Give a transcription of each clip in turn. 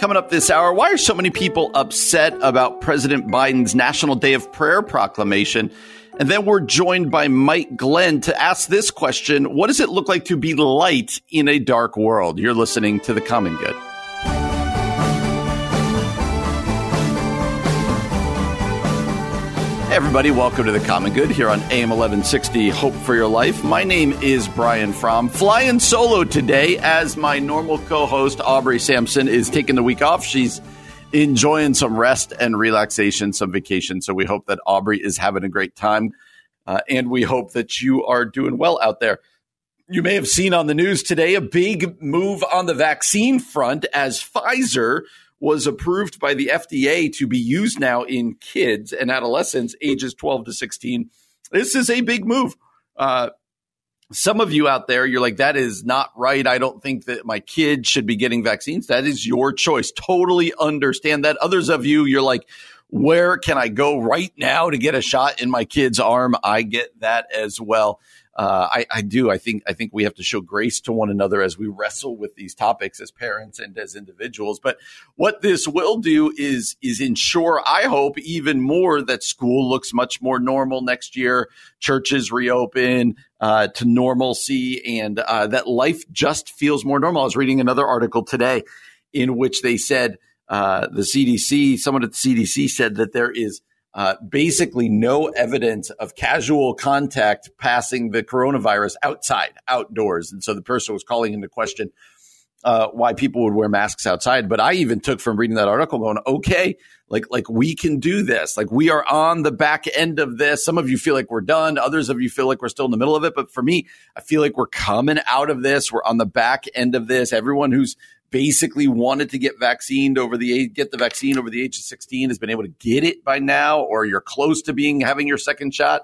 Coming up this hour, why are so many people upset about President Biden's National Day of Prayer proclamation? And then we're joined by Mike Glenn to ask this question What does it look like to be light in a dark world? You're listening to The Common Good. Hey everybody, welcome to the Common Good here on AM 1160 Hope for Your Life. My name is Brian Fromm, flying solo today as my normal co host Aubrey Sampson is taking the week off. She's enjoying some rest and relaxation, some vacation. So we hope that Aubrey is having a great time. Uh, and we hope that you are doing well out there. You may have seen on the news today a big move on the vaccine front as Pfizer was approved by the FDA to be used now in kids and adolescents ages 12 to 16. This is a big move. Uh, some of you out there, you're like, that is not right. I don't think that my kids should be getting vaccines. That is your choice. Totally understand that. Others of you, you're like, where can I go right now to get a shot in my kid's arm? I get that as well uh, I, I, do. I think I think we have to show grace to one another as we wrestle with these topics as parents and as individuals. But what this will do is is ensure, I hope, even more that school looks much more normal next year. Churches reopen uh, to normalcy, and uh, that life just feels more normal. I was reading another article today in which they said uh, the CDC, someone at the CDC said that there is uh, basically no evidence of casual contact passing the coronavirus outside, outdoors. And so the person was calling into question uh, why people would wear masks outside. But I even took from reading that article going, okay, like like we can do this. Like we are on the back end of this. Some of you feel like we're done. Others of you feel like we're still in the middle of it. But for me, I feel like we're coming out of this. We're on the back end of this. Everyone who's basically wanted to get vaccinated over the age get the vaccine over the age of 16 has been able to get it by now or you're close to being having your second shot.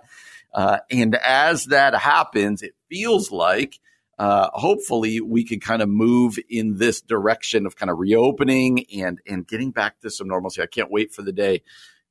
Uh, and as that happens it feels like uh, hopefully we could kind of move in this direction of kind of reopening and and getting back to some normalcy. I can't wait for the day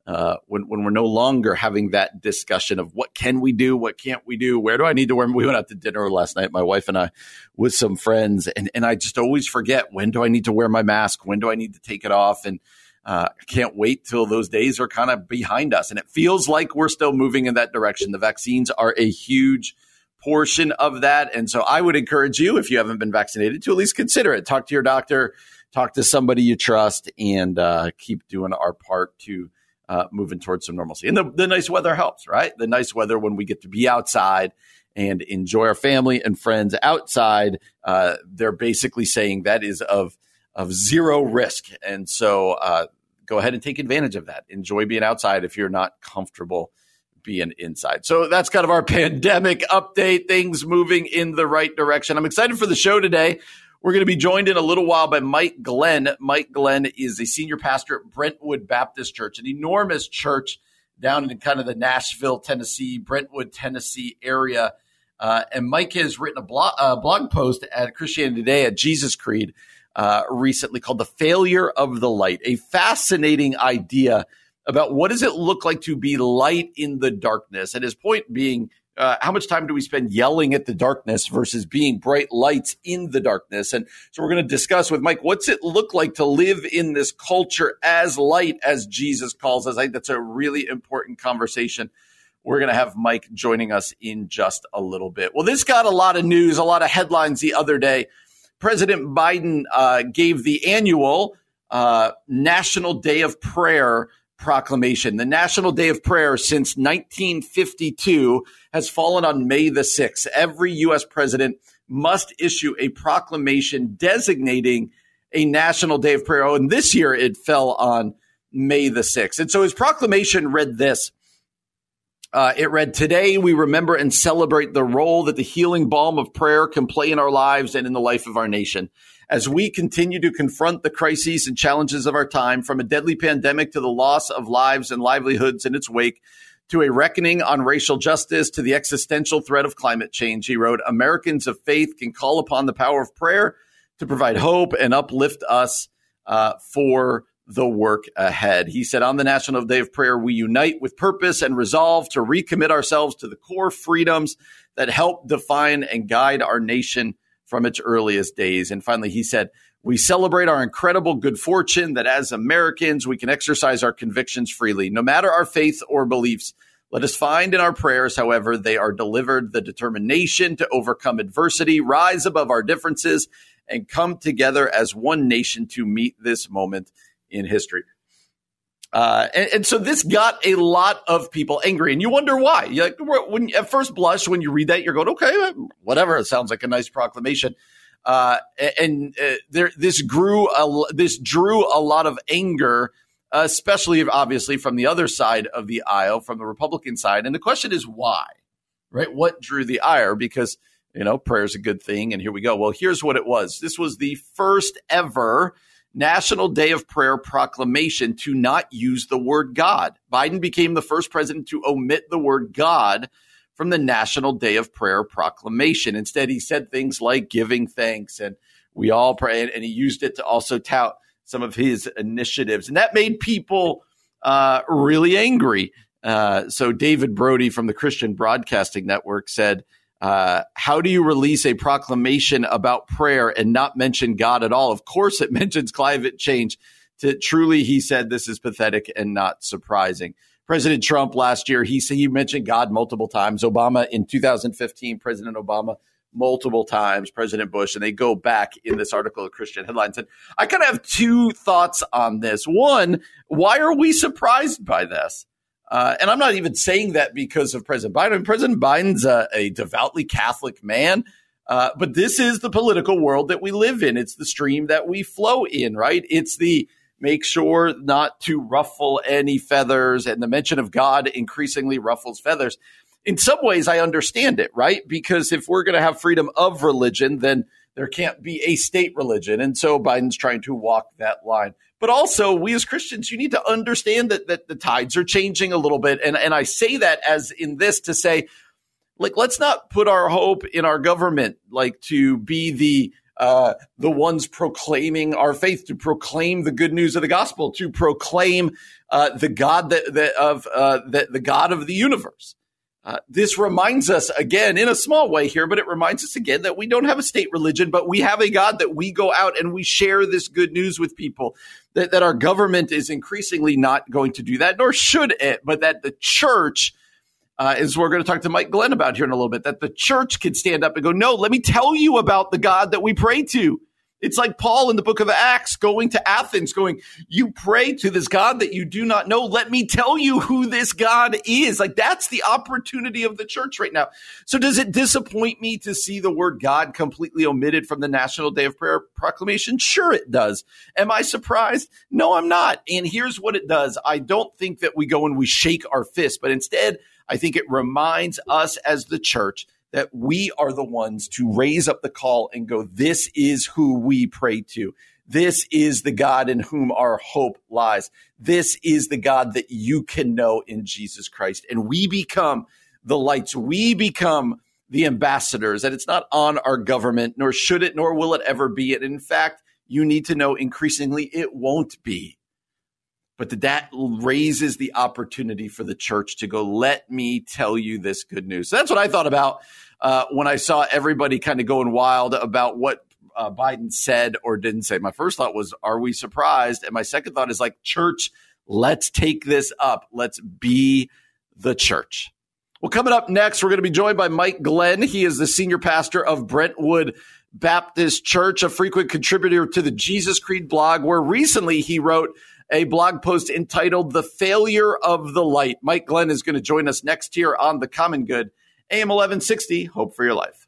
uh, when when we're no longer having that discussion of what can we do, what can't we do, where do I need to wear? We went out to dinner last night, my wife and I, with some friends, and and I just always forget when do I need to wear my mask, when do I need to take it off, and uh, I can't wait till those days are kind of behind us, and it feels like we're still moving in that direction. The vaccines are a huge portion of that, and so I would encourage you, if you haven't been vaccinated, to at least consider it. Talk to your doctor, talk to somebody you trust, and uh, keep doing our part to uh, moving towards some normalcy. And the, the nice weather helps, right? The nice weather when we get to be outside and enjoy our family and friends outside. Uh, they're basically saying that is of of zero risk, and so uh, go ahead and take advantage of that. Enjoy being outside if you're not comfortable being inside. So that's kind of our pandemic update. Things moving in the right direction. I'm excited for the show today. We're going to be joined in a little while by Mike Glenn. Mike Glenn is a senior pastor at Brentwood Baptist Church, an enormous church down in kind of the Nashville, Tennessee, Brentwood, Tennessee area. Uh, and Mike has written a blog, uh, blog post at Christianity Today at Jesus Creed uh, recently called The Failure of the Light, a fascinating idea about what does it look like to be light in the darkness. And his point being uh, how much time do we spend yelling at the darkness versus being bright lights in the darkness? And so we're going to discuss with Mike, what's it look like to live in this culture as light as Jesus calls us? I think that's a really important conversation. We're going to have Mike joining us in just a little bit. Well, this got a lot of news, a lot of headlines the other day. President Biden uh, gave the annual uh, National Day of Prayer proclamation. The National Day of Prayer since 1952 has fallen on May the 6th. Every U.S. president must issue a proclamation designating a National Day of Prayer. Oh, and this year it fell on May the 6th. And so his proclamation read this Uh, it read, Today we remember and celebrate the role that the healing balm of prayer can play in our lives and in the life of our nation. As we continue to confront the crises and challenges of our time, from a deadly pandemic to the loss of lives and livelihoods in its wake, to a reckoning on racial justice, to the existential threat of climate change, he wrote, Americans of faith can call upon the power of prayer to provide hope and uplift us uh, for the work ahead. He said, On the National Day of Prayer, we unite with purpose and resolve to recommit ourselves to the core freedoms that help define and guide our nation from its earliest days. And finally, he said, we celebrate our incredible good fortune that as Americans, we can exercise our convictions freely, no matter our faith or beliefs. Let us find in our prayers, however, they are delivered the determination to overcome adversity, rise above our differences, and come together as one nation to meet this moment in history. Uh, and, and, so this got a lot of people angry, and you wonder why. You're like, when at first blush, when you read that, you're going, okay, whatever. It sounds like a nice proclamation. Uh, and uh, there, this grew, a, this drew a lot of anger, especially obviously from the other side of the aisle, from the Republican side. And the question is why, right? What drew the ire? Because you know, prayer is a good thing, and here we go. Well, here's what it was. This was the first ever National Day of Prayer proclamation to not use the word God. Biden became the first president to omit the word God from the National Day of Prayer proclamation. Instead, he said things like giving thanks and we all pray, and he used it to also tout some of his initiatives. And that made people uh, really angry. Uh, so, David Brody from the Christian Broadcasting Network said, uh, how do you release a proclamation about prayer and not mention God at all? Of course, it mentions climate change. To truly, he said this is pathetic and not surprising. President Trump last year, he said he mentioned God multiple times. Obama in 2015, President Obama multiple times, President Bush, and they go back in this article of Christian Headlines. And I kind of have two thoughts on this. One, why are we surprised by this? Uh, and I'm not even saying that because of President Biden. President Biden's a, a devoutly Catholic man. Uh, but this is the political world that we live in. It's the stream that we flow in, right? It's the make sure not to ruffle any feathers, and the mention of God increasingly ruffles feathers. In some ways, I understand it, right? Because if we're going to have freedom of religion, then there can't be a state religion. And so Biden's trying to walk that line. But also, we as Christians, you need to understand that, that the tides are changing a little bit. And, and I say that as in this to say, like, let's not put our hope in our government, like to be the uh, the ones proclaiming our faith, to proclaim the good news of the gospel, to proclaim uh, the God that, that of uh, the, the God of the universe. Uh, this reminds us again, in a small way here, but it reminds us again that we don't have a state religion, but we have a God that we go out and we share this good news with people. That, that our government is increasingly not going to do that, nor should it, but that the church, uh, as we're going to talk to Mike Glenn about here in a little bit, that the church can stand up and go, no, let me tell you about the God that we pray to. It's like Paul in the book of Acts going to Athens, going, You pray to this God that you do not know. Let me tell you who this God is. Like that's the opportunity of the church right now. So does it disappoint me to see the word God completely omitted from the National Day of Prayer proclamation? Sure, it does. Am I surprised? No, I'm not. And here's what it does I don't think that we go and we shake our fist, but instead, I think it reminds us as the church that we are the ones to raise up the call and go, this is who we pray to. This is the God in whom our hope lies. This is the God that you can know in Jesus Christ. And we become the lights. We become the ambassadors. And it's not on our government, nor should it, nor will it ever be. And in fact, you need to know increasingly it won't be. But that raises the opportunity for the church to go, let me tell you this good news. So that's what I thought about uh, when I saw everybody kind of going wild about what uh, Biden said or didn't say. My first thought was, are we surprised? And my second thought is like, church, let's take this up. Let's be the church. Well, coming up next, we're going to be joined by Mike Glenn. He is the senior pastor of Brentwood Baptist Church, a frequent contributor to the Jesus Creed blog, where recently he wrote a blog post entitled The Failure of the Light. Mike Glenn is going to join us next here on The Common Good. AM 1160, Hope for Your Life.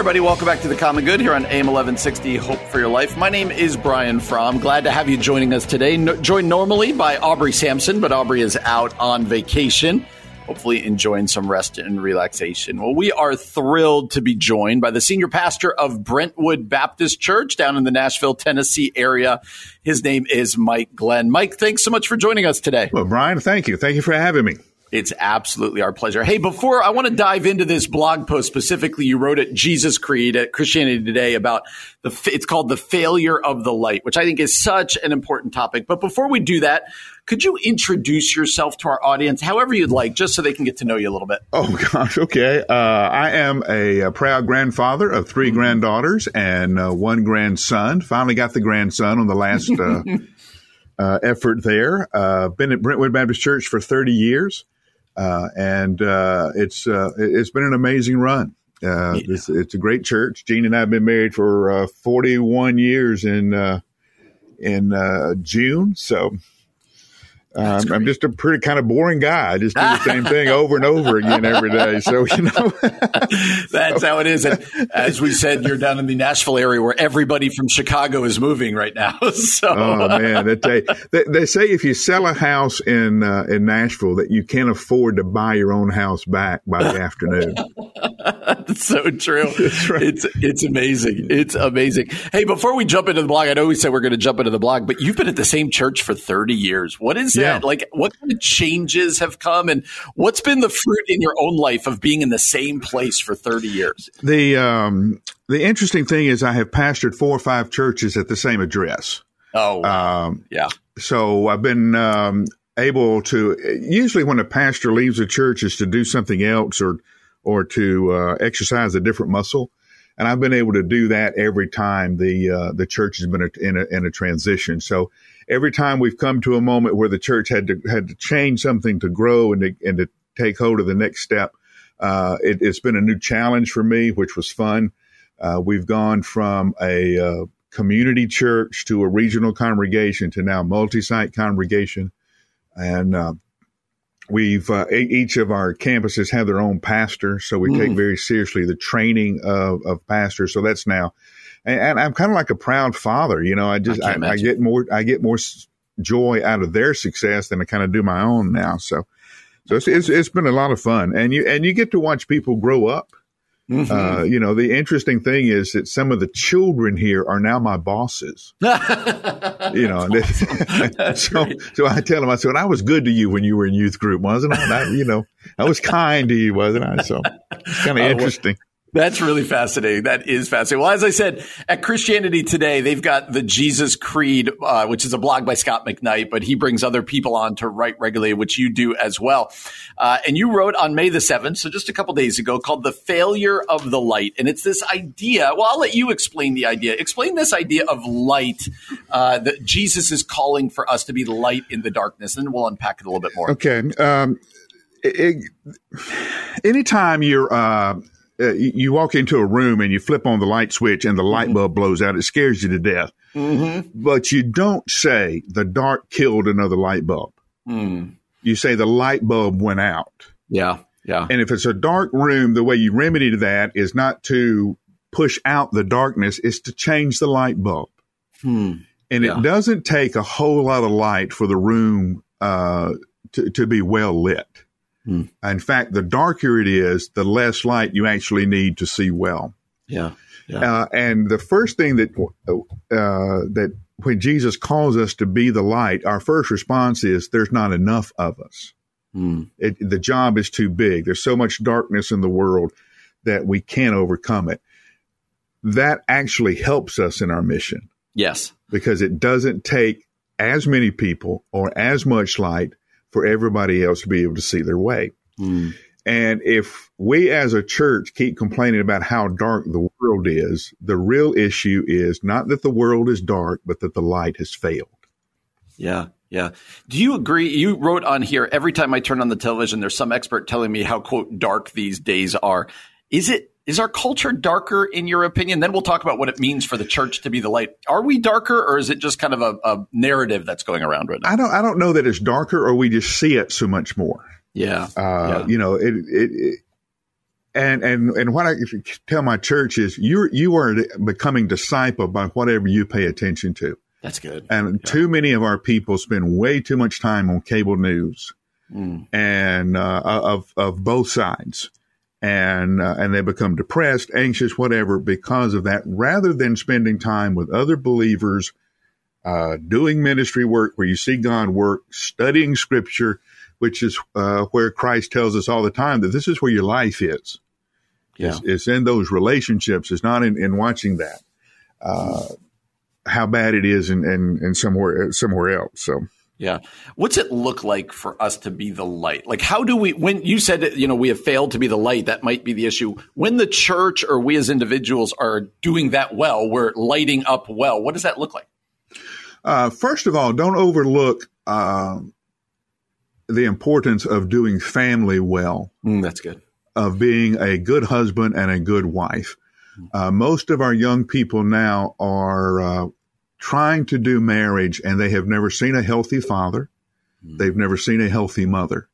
everybody. Welcome back to the Common Good here on AM 1160 Hope for Your Life. My name is Brian Fromm. Glad to have you joining us today. No, joined normally by Aubrey Sampson, but Aubrey is out on vacation, hopefully enjoying some rest and relaxation. Well, we are thrilled to be joined by the senior pastor of Brentwood Baptist Church down in the Nashville, Tennessee area. His name is Mike Glenn. Mike, thanks so much for joining us today. Well, Brian, thank you. Thank you for having me. It's absolutely our pleasure. Hey, before I want to dive into this blog post specifically, you wrote at Jesus Creed at Christianity Today about the, it's called the failure of the light, which I think is such an important topic. But before we do that, could you introduce yourself to our audience, however you'd like, just so they can get to know you a little bit? Oh, gosh. Okay. Uh, I am a, a, proud grandfather of 3 mm-hmm. granddaughters and uh, one grandson. Finally got the grandson on the last uh, uh effort there. Uh, been at Brentwood Baptist Church for 30 years. Uh, and uh, it's uh, it's been an amazing run. Uh, yeah. It's, it's, a great church. Gene and I have been married for uh, 41 years in uh, in June, so um, I'm just a pretty kind of boring guy. I just do the same thing over and over again every day. So, you know, that's how it is. And as we said, you're down in the Nashville area where everybody from Chicago is moving right now. So, oh man, they, they, they say if you sell a house in uh, in Nashville, that you can't afford to buy your own house back by the afternoon. that's so true. Right. It's it's amazing. It's amazing. Hey, before we jump into the blog, I know we said we're going to jump into the blog, but you've been at the same church for 30 years. What is yeah. Like, what kind of changes have come, and what's been the fruit in your own life of being in the same place for 30 years? The um, the interesting thing is, I have pastored four or five churches at the same address. Oh, um, yeah. So I've been um, able to. Usually, when a pastor leaves a church, is to do something else or or to uh, exercise a different muscle. And I've been able to do that every time the uh, the church has been in a, in a transition. So every time we've come to a moment where the church had to had to change something to grow and to, and to take hold of the next step, uh, it, has been a new challenge for me, which was fun. Uh, we've gone from a uh, community church to a regional congregation to now multi-site congregation, and uh, we've uh, each of our campuses have their own pastor, so we mm. take very seriously the training of, of pastors. So that's now and, and I'm kind of like a proud father. You know, I just I, I, I, get more I get more joy out of their success than I kind of do my own now. So, so it's, it's, it's been a lot of fun, and you and you get to watch people grow up. Mm-hmm. Uh, you know, the interesting thing is that some of the children here are now my bosses. you know, so so I tell them, I said, I was good to you when you were in youth group, wasn't I? I you know, I was kind to you, wasn't I? So it's kind of uh, interesting. That's really fascinating. That is fascinating. Well, as I said, at Christianity Today, they've got the Jesus Creed, uh, which is a blog by Scot McKnight, but he brings other people on to write regularly, which you do as well. Uh, and you wrote on May the 7th, so just a couple days ago, called The Failure of the Light. And it's this idea. Well, I'll let you explain the idea. Explain this idea of light uh, that Jesus is calling for us to be light in the darkness. And we'll unpack it a little bit more. Okay. Um, it, anytime you're, uh, you walk into a room and you flip on the light switch and the light mm-hmm. bulb blows out, it scares you to death. Mm-hmm. But you don't say the dark killed another light bulb. Mm. You say the light bulb went out. Yeah. Yeah. And if it's a dark room, the way you remedy that is not to push out the darkness, it's to change the light bulb. Hmm. And yeah. it doesn't take a whole lot of light for the room uh, to, to be well lit. Hmm. In fact, the darker it is, the less light you actually need to see well. Yeah. yeah. Uh, and the first thing that uh, that when Jesus calls us to be the light, our first response is, "There's not enough of us. Hmm. It, the job is too big. There's so much darkness in the world that we can't overcome it." That actually helps us in our mission. Yes, because it doesn't take as many people or as much light for everybody else to be able to see their way. Mm. And if we as a church keep complaining about how dark the world is, the real issue is not that the world is dark, but that the light has failed. Yeah. Yeah. Do you agree? You wrote on here every time I turn on the television, there's some expert telling me how, quote, dark these days are. Is it, is our culture darker in your opinion? Then we'll talk about what it means for the church to be the light. Are we darker or is it just kind of a, a narrative that's going around right now? I don't, I don't know that it's darker or we just see it so much more. Yeah. Uh, yeah. You know, it, it, it, and and and what I tell my church is you you are becoming discipled by whatever you pay attention to. That's good. And yeah. too many of our people spend way too much time on cable news, mm. and uh, of of both sides, and uh, and they become depressed, anxious, whatever because of that, rather than spending time with other believers, uh, doing ministry work where you see God work, studying Scripture, which is uh, where Christ tells us all the time that this is where your life is. Yeah. It's, it's in those relationships. It's not in, in watching that. Uh, how bad it is in, in, in somewhere somewhere else. So yeah. What's it look like for us to be the light? Like, how do we, when you said, you know, we have failed to be the light, that might be the issue. When the church or we as individuals are doing that well, we're lighting up well, what does that look like? Uh, first of all, don't overlook uh, the importance of doing family well. Mm, that's good. Of being a good husband and a good wife. Uh, most of our young people now are uh, trying to do marriage and they have never seen a healthy father. Mm. They've never seen a healthy mother.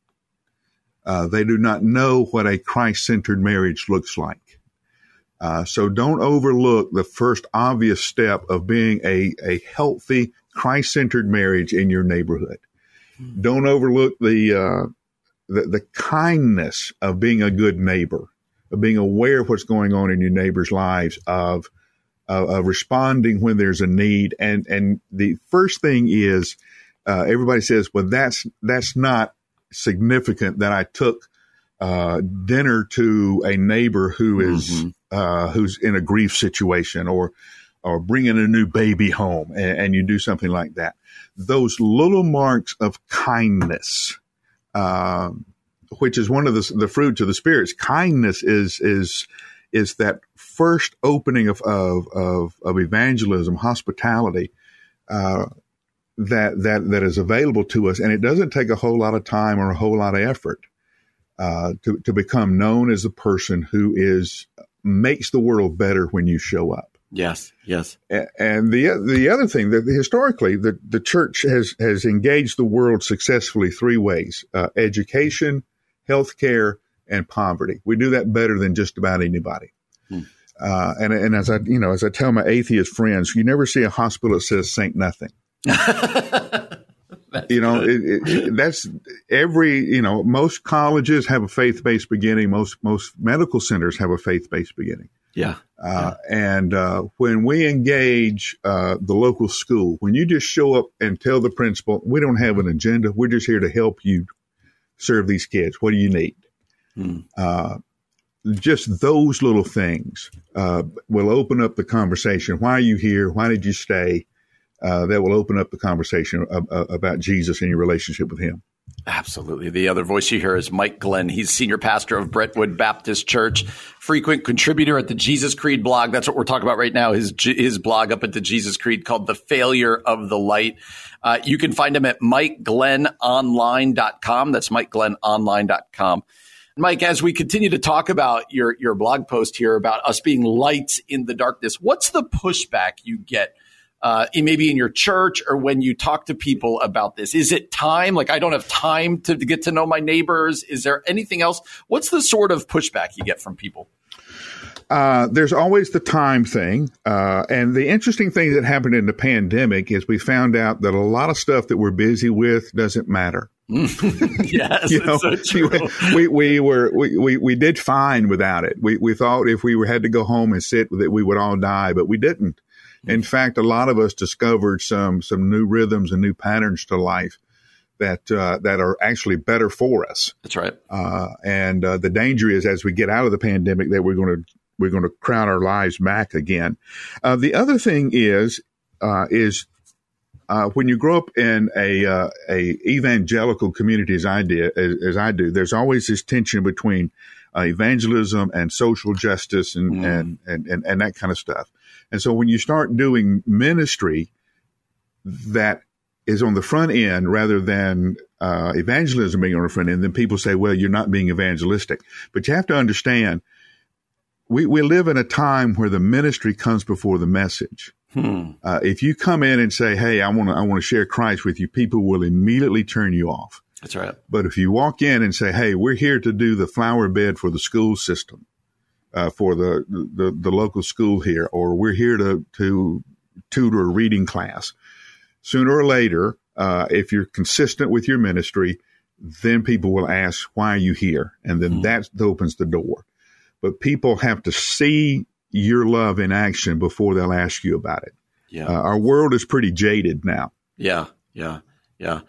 Uh, they do not know what a Christ centered marriage looks like. Uh, so don't overlook the first obvious step of being a, a healthy Christ centered marriage in your neighborhood. Mm. Don't overlook the, uh, the, the kindness of being a good neighbor, of being aware of what's going on in your neighbors' lives, of uh, responding when there's a need. And and the first thing is uh, everybody says, well, that's that's not significant that I took uh, dinner to a neighbor who is, mm-hmm. Uh, who's in a grief situation or or bringing a new baby home and, and, you do something like that. Those little marks of kindness, um, which is one of the, the fruits of the spirits. Kindness is is is that first opening of of of, of evangelism, hospitality, uh, that that that is available to us, and it doesn't take a whole lot of time or a whole lot of effort uh, to to become known as a person who is makes the world better when you show up. Yes, yes. And the the other thing that historically the the church has has engaged the world successfully three ways: uh, education, healthcare, and poverty. We do that better than just about anybody. Hmm. Uh, and, and as I, you know, as I tell my atheist friends, you never see a hospital that says "Saint Nothing." you know, it, it, that's every. You know, most colleges have a faith-based beginning. Most most medical centers have a faith-based beginning. Yeah. Uh, And uh, when we engage uh, the local school, when you just show up and tell the principal, we don't have an agenda. We're just here to help you serve these kids. What do you need? Hmm. Uh, just those little things uh, will open up the conversation. Why are you here? Why did you stay? Uh, that will open up the conversation about Jesus and your relationship with Him. Absolutely. The other voice you hear is Mike Glenn. He's senior pastor of Brentwood Baptist Church, frequent contributor at the Jesus Creed blog. That's what we're talking about right now. His his blog up at the Jesus Creed called "The Failure of the Light." Uh, you can find him at MikeGlennOnline.com. That's MikeGlennOnline.com. Mike, as we continue to talk about your your blog post here about us being lights in the darkness, what's the pushback you get? Uh, maybe in your church or when you talk to people about this? Is it time? Like, I don't have time to, to get to know my neighbors. Is there anything else? What's the sort of pushback you get from people? Uh, there's always the time thing. Uh, and the interesting thing that happened in the pandemic is we found out that a lot of stuff that we're busy with doesn't matter. yes, you know, so we, we were we, we, we did fine without it. We we thought if we were, had to go home and sit with it, we would all die, but we didn't. In fact, a lot of us discovered some some new rhythms and new patterns to life that uh, that are actually better for us. That's right. Uh, and uh, the danger is, as we get out of the pandemic, that we're going to we're going to crowd our lives back again. Uh, the other thing is uh, is uh, when you grow up in a uh, a evangelical community as I did as, as, I do, there's always this tension between uh, evangelism and social justice and, mm. and, and, and and that kind of stuff. And so when you start doing ministry that is on the front end rather than uh, evangelism being on the front end, then people say, "Well, you're not being evangelistic." But you have to understand, we we live in a time where the ministry comes before the message. Hmm. Uh, if you come in and say, "Hey, I want to I want to share Christ with you," people will immediately turn you off. That's right. But if you walk in and say, "Hey, we're here to do the flower bed for the school system," uh, for the, the the local school here, or we're here to to tutor a reading class. Sooner or later, uh, if you're consistent with your ministry, then people will ask, "Why are you here?" And then mm. that opens the door. But people have to see your love in action before they'll ask you about it. Yeah, uh, our world is pretty jaded now. Yeah, yeah. Yeah.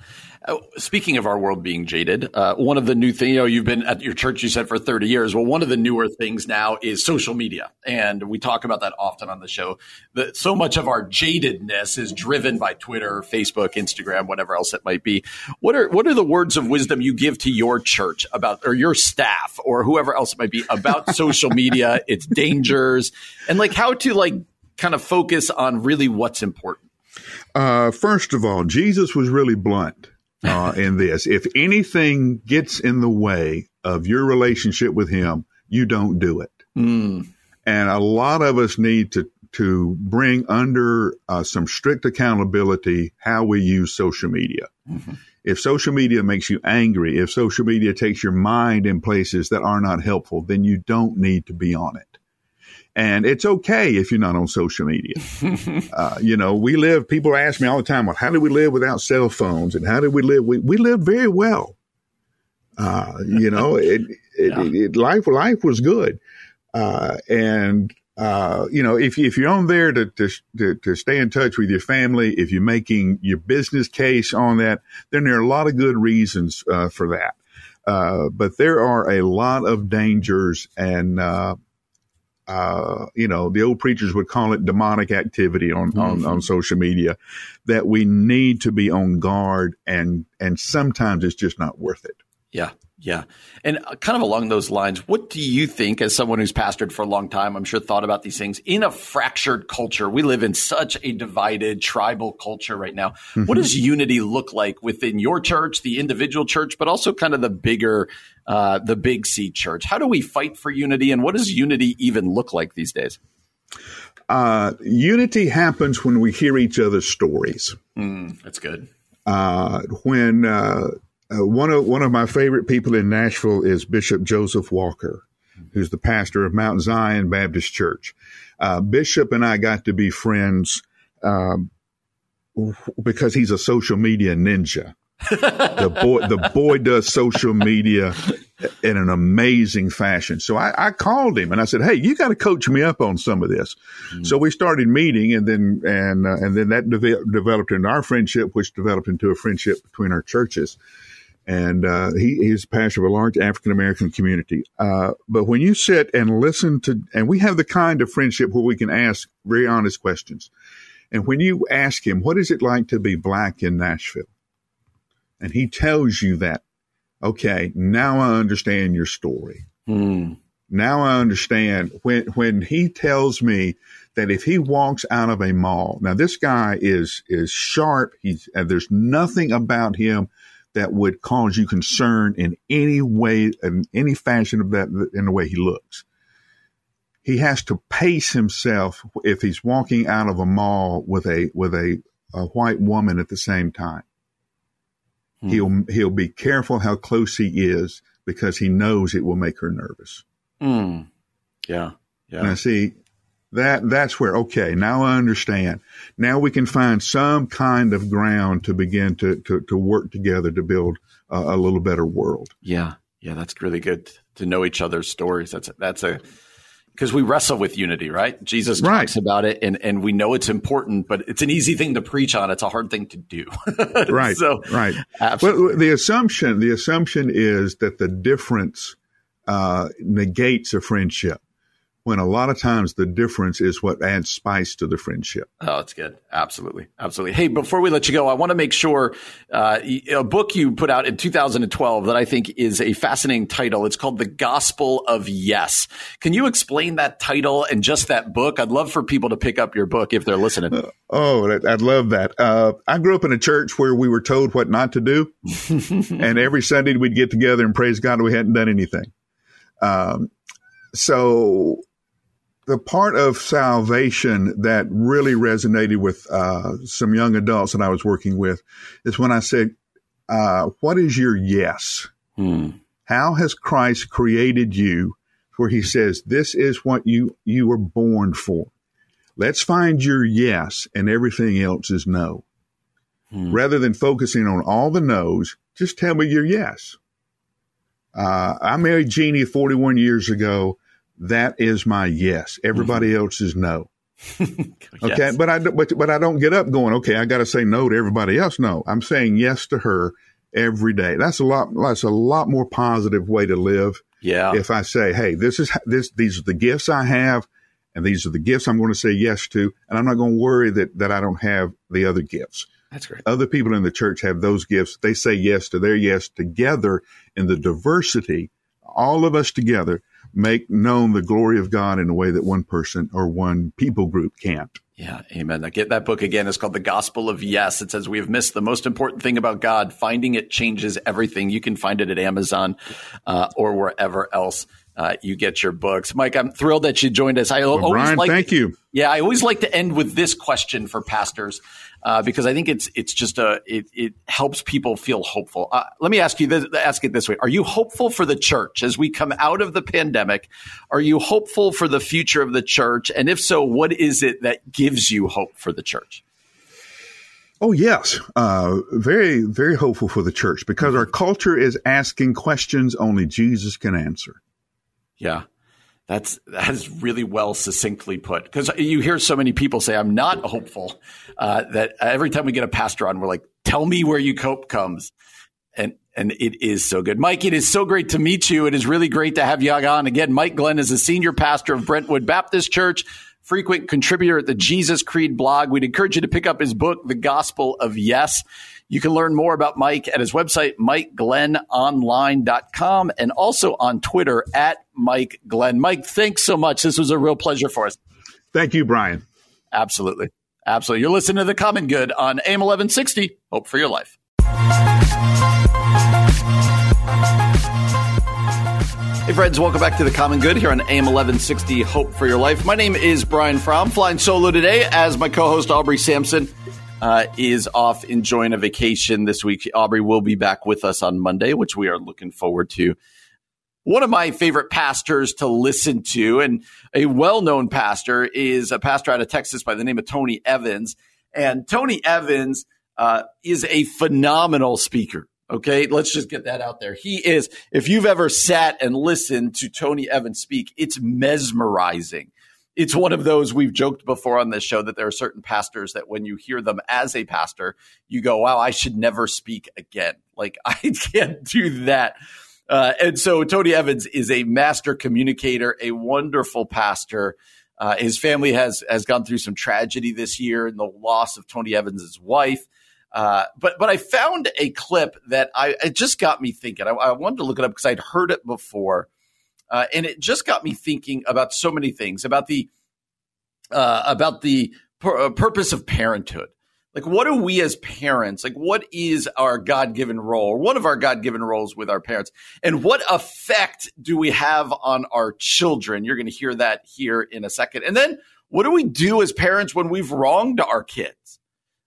Uh, speaking of our world being jaded, uh, one of the new things, you know, you've been at your church, you said for 30 years. Well, one of the newer things now is social media. And we talk about that often on the show. That so much of our jadedness is driven by Twitter, Facebook, Instagram, whatever else it might be. What are, what are the words of wisdom you give to your church about, or your staff or whoever else it might be about social media, its dangers and like how to like kind of focus on really what's important? Uh, first of all, Jesus was really blunt uh, in this. If anything gets in the way of your relationship with Him, you don't do it. Mm. And a lot of us need to to bring under uh, some strict accountability how we use social media. Mm-hmm. If social media makes you angry, if social media takes your mind in places that are not helpful, then you don't need to be on it. And it's okay if you're not on social media. uh, you know, we live, people ask me all the time, well, how do we live without cell phones? And how do we live? We, we live very well. Uh, you know, it, it, yeah. it, it, life, life was good. Uh, and, uh, you know, if, if you're on there to, to, to, stay in touch with your family, if you're making your business case on that, then there are a lot of good reasons, uh, for that. Uh, but there are a lot of dangers and, uh, uh, you know, the old preachers would call it demonic activity on, mm-hmm. on, on social media that we need to be on guard and, and sometimes it's just not worth it. Yeah. Yeah. And uh, kind of along those lines, what do you think, as someone who's pastored for a long time, I'm sure thought about these things in a fractured culture? We live in such a divided tribal culture right now. Mm-hmm. What does unity look like within your church, the individual church, but also kind of the bigger, uh, the big C church? How do we fight for unity and what does unity even look like these days? Uh, unity happens when we hear each other's stories. Mm, that's good. Uh, when, uh, one of one of my favorite people in Nashville is Bishop Joseph Walker, who's the pastor of Mount Zion Baptist Church. Uh, Bishop and I got to be friends um, because he's a social media ninja. the boy, the boy does social media in an amazing fashion. So I, I called him and I said, "Hey, you got to coach me up on some of this." Mm-hmm. So we started meeting, and then and uh, and then that de- developed into our friendship, which developed into a friendship between our churches and uh, he, he's pastor of a large African American community. Uh, but when you sit and listen to, and we have the kind of friendship where we can ask very honest questions. And when you ask him, what is it like to be black in Nashville? And he tells you that, okay, now I understand your story. Mm. Now I understand when, when he tells me that if he walks out of a mall, now this guy is, is sharp. He's, uh, there's nothing about him that would cause you concern in any way, in any fashion of that, in the way he looks. He has to pace himself if he's walking out of a mall with a, with a, a white woman at the same time. Hmm. He'll, he'll be careful how close he is because he knows it will make her nervous. Hmm. Yeah. Yeah. Now see, that that's where okay now i understand. Now we can find some kind of ground to begin to to, to work together to build a, a little better world. Yeah. Yeah that's really good to know each other's stories. That's a, that's a because we wrestle with unity right? Jesus talks right. about it and and we know it's important but it's an easy thing to preach on. It's a hard thing to do. Right so right. Absolutely. well the assumption the assumption is that the difference uh, negates a friendship when a lot of times the difference is what adds spice to the friendship. Oh, that's good. Absolutely. Absolutely. Hey, before we let you go, I want to make sure uh, a book you put out in 2012 that I think is a fascinating title. It's called The Gospel of Yes. Can you explain that title and just that book? I'd love for people to pick up your book if they're listening. Uh, oh, I'd love that. Uh, I grew up in a church where we were told what not to do. and every Sunday we'd get together and praise God we hadn't done anything. Um, so the part of salvation that really resonated with uh, some young adults that I was working with is when I said, uh, "What is your yes? Hmm. How has Christ created you? where he says, This is what you, you were born for. Let's find your yes, and everything else is no. Hmm. Rather than focusing on all the no's, just tell me your yes. Uh, I married Jeannie 41 years ago. That is my yes. Everybody mm-hmm. else is no. yes. Okay, but I but but I don't get up going. Okay, I got to say no to everybody else. No, I'm saying yes to her every day. That's a lot. That's a lot more positive way to live. Yeah. If I say, hey, this is this these are the gifts I have, and these are the gifts I'm going to say yes to, and I'm not going to worry that that I don't have the other gifts. That's great. Other people in the church have those gifts. They say yes to their yes together in the diversity. All of us together make known the glory of God in a way that one person or one people group can't. Yeah, amen. I get that book again. It's called The Gospel of Yes. It says we have missed the most important thing about God. Finding it changes everything. You can find it at Amazon uh, or wherever else uh, you get your books. Mike, I'm thrilled that you joined us. I well, always Brian, like thank you. Yeah, I always like to end with this question for pastors uh, because I think it's it's just a it, it helps people feel hopeful. Uh, let me ask you this, ask it this way: Are you hopeful for the church as we come out of the pandemic? Are you hopeful for the future of the church? And if so, what is it that gives you hope for the church? Oh yes, uh, very very hopeful for the church because our culture is asking questions only Jesus can answer. Yeah. That's that's really well succinctly put because you hear so many people say I'm not hopeful uh, that every time we get a pastor on we're like tell me where you hope comes and and it is so good. Mike, it is so great to meet you. It is really great to have you on again. Mike Glenn is a senior pastor of Brentwood Baptist Church, frequent contributor at the Jesus Creed blog. We'd encourage you to pick up his book, The Gospel of Yes. You can learn more about Mike at his website, MikeGlennOnline.com, and also on Twitter at Mike Glenn. Mike, thanks so much. This was a real pleasure for us. Thank you, Brian. Absolutely. Absolutely. You're listening to The Common Good on AM 1160. Hope for your life. Hey, friends, welcome back to The Common Good here on AM 1160 Hope for Your Life. My name is Brian Fromm, flying solo today as my co host Aubrey Sampson uh, is off enjoying a vacation this week. Aubrey will be back with us on Monday, which we are looking forward to. One of my favorite pastors to listen to, and a well known pastor, is a pastor out of Texas by the name of Tony Evans. And Tony Evans uh, is a phenomenal speaker. Okay, let's just get that out there. He is, if you've ever sat and listened to Tony Evans speak, it's mesmerizing it's one of those we've joked before on this show that there are certain pastors that when you hear them as a pastor, you go, wow, I should never speak again. Like I can't do that. Uh, and so Tony Evans is a master communicator, a wonderful pastor. Uh, his family has has gone through some tragedy this year in the loss of Tony Evans's wife. Uh, but but I found a clip that I it just got me thinking. I, I wanted to look it up because I'd heard it before. Uh, and it just got me thinking about so many things about the uh, about the pur- uh, purpose of parenthood. Like, what do we as parents, like, what is our God given role, one of our God given roles with our parents? And what effect do we have on our children? You're going to hear that here in a second. And then, what do we do as parents when we've wronged our kids?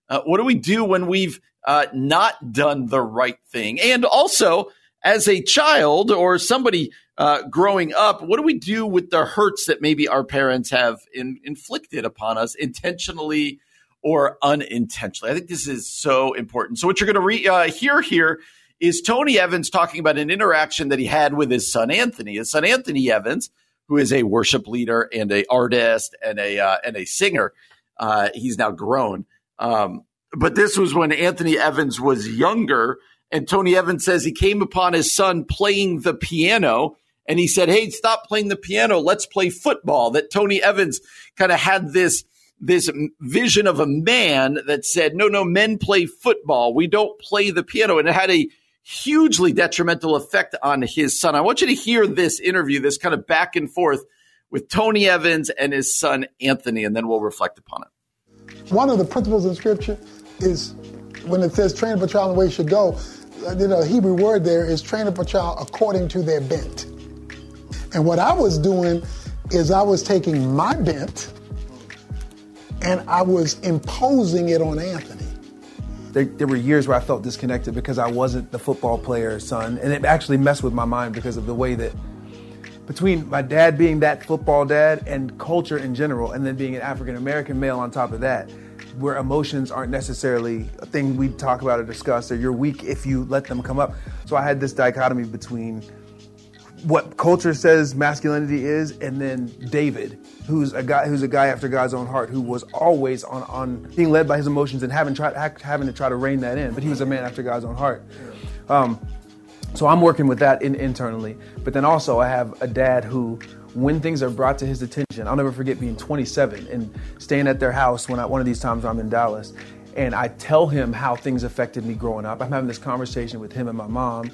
Uh, what do we do when we've uh, not done the right thing? And also, as a child or somebody uh, growing up, what do we do with the hurts that maybe our parents have in, inflicted upon us intentionally or unintentionally? I think this is so important. So, what you're going to re- uh, hear here is Tony Evans talking about an interaction that he had with his son Anthony. His son Anthony Evans, who is a worship leader and a artist and a uh, and a singer, uh, he's now grown. Um, but this was when Anthony Evans was younger and Tony Evans says he came upon his son playing the piano and he said, Hey, stop playing the piano. Let's play football. That Tony Evans kind of had this, this vision of a man that said, no, no, men play football. We don't play the piano. And it had a hugely detrimental effect on his son. I want you to hear this interview, this kind of back and forth with Tony Evans and his son Anthony, and then we'll reflect upon it. One of the principles in scripture is when it says train up a child in the way he should go, you know, Hebrew word there is train up a child according to their bent. And what I was doing is I was taking my bent and I was imposing it on Anthony. There, there, were years where I felt disconnected because I wasn't the football player son, and it actually messed with my mind because of the way that between my dad being that football dad and culture in general, and then being an African American male on top of that, where emotions aren't necessarily a thing we talk about or discuss, or you're weak if you let them come up. So I had this dichotomy between what culture says masculinity is, and then David, who's a guy who's a guy after God's own heart, who was always on on being led by his emotions and having tried having to try to rein that in. But he was a man after God's own heart. Um, so I'm working with that in, internally. But then also I have a dad who, when things are brought to his attention, I'll never forget being 27 and staying at their house when I, one of these times I'm in Dallas, and I tell him how things affected me growing up. I'm having this conversation with him and my mom,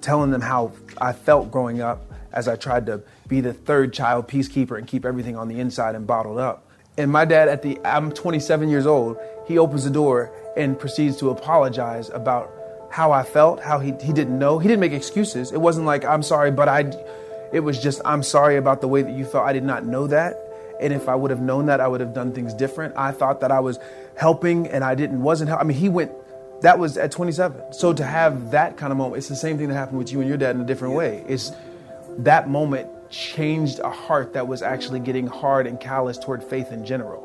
telling them how I felt growing up as I tried to be the third child peacekeeper and keep everything on the inside and bottled up. And my dad, at the I'm 27 years old, he opens the door and proceeds to apologize about how I felt, how he, he didn't know. He didn't make excuses. It wasn't like, I'm sorry, but I, it was just, I'm sorry about the way that you felt. I did not know that. And if I would have known that, I would have done things different. I thought that I was helping and I didn't, wasn't helping. I mean, he went, that was at 27. So to have that kind of moment, it's the same thing that happened with you and your dad in a different way. It's that moment changed a heart that was actually getting hard and callous toward faith in general.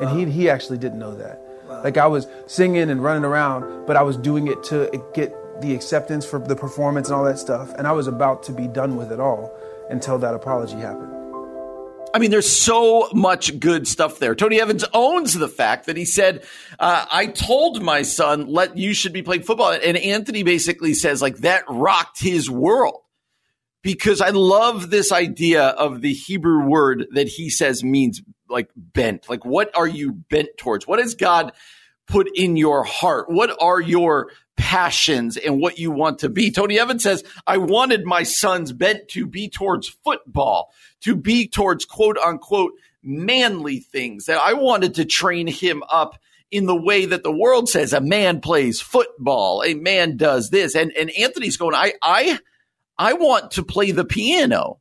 And he, he actually didn't know that. Like I was singing and running around, but I was doing it to get the acceptance for the performance and all that stuff. And I was about to be done with it all until that apology happened. I mean, there's so much good stuff there. Tony Evans owns the fact that he said, uh, "I told my son, let you should be playing football," and Anthony basically says like that rocked his world because I love this idea of the Hebrew word that he says means like bent. Like, what are you bent towards? What has God put in your heart? What are your passions and what you want to be? Tony Evans says, I wanted my son's bent to be towards football, to be towards quote unquote manly things. That I wanted to train him up in the way that the world says a man plays football, a man does this. And and Anthony's going, I I I want to play the piano.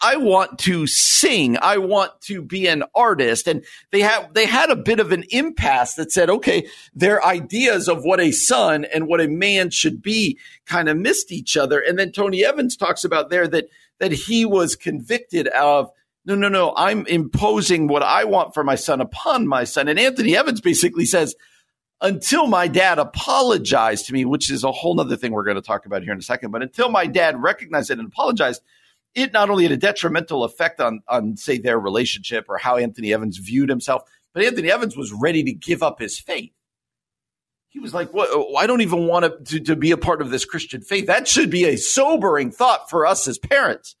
I want to sing. I want to be an artist. And they have, they had a bit of an impasse that said, okay, their ideas of what a son and what a man should be kind of missed each other. And then Tony Evans talks about there that, that he was convicted of, no, no, no, I'm imposing what I want for my son upon my son. And Anthony Evans basically says, until my dad apologized to me, which is a whole nother thing we're going to talk about here in a second, but until my dad recognized it and apologized, it not only had a detrimental effect on, on say, their relationship or how Anthony Evans viewed himself, but Anthony Evans was ready to give up his faith. He was like, "What? Oh, I don't even want to, to be a part of this Christian faith." That should be a sobering thought for us as parents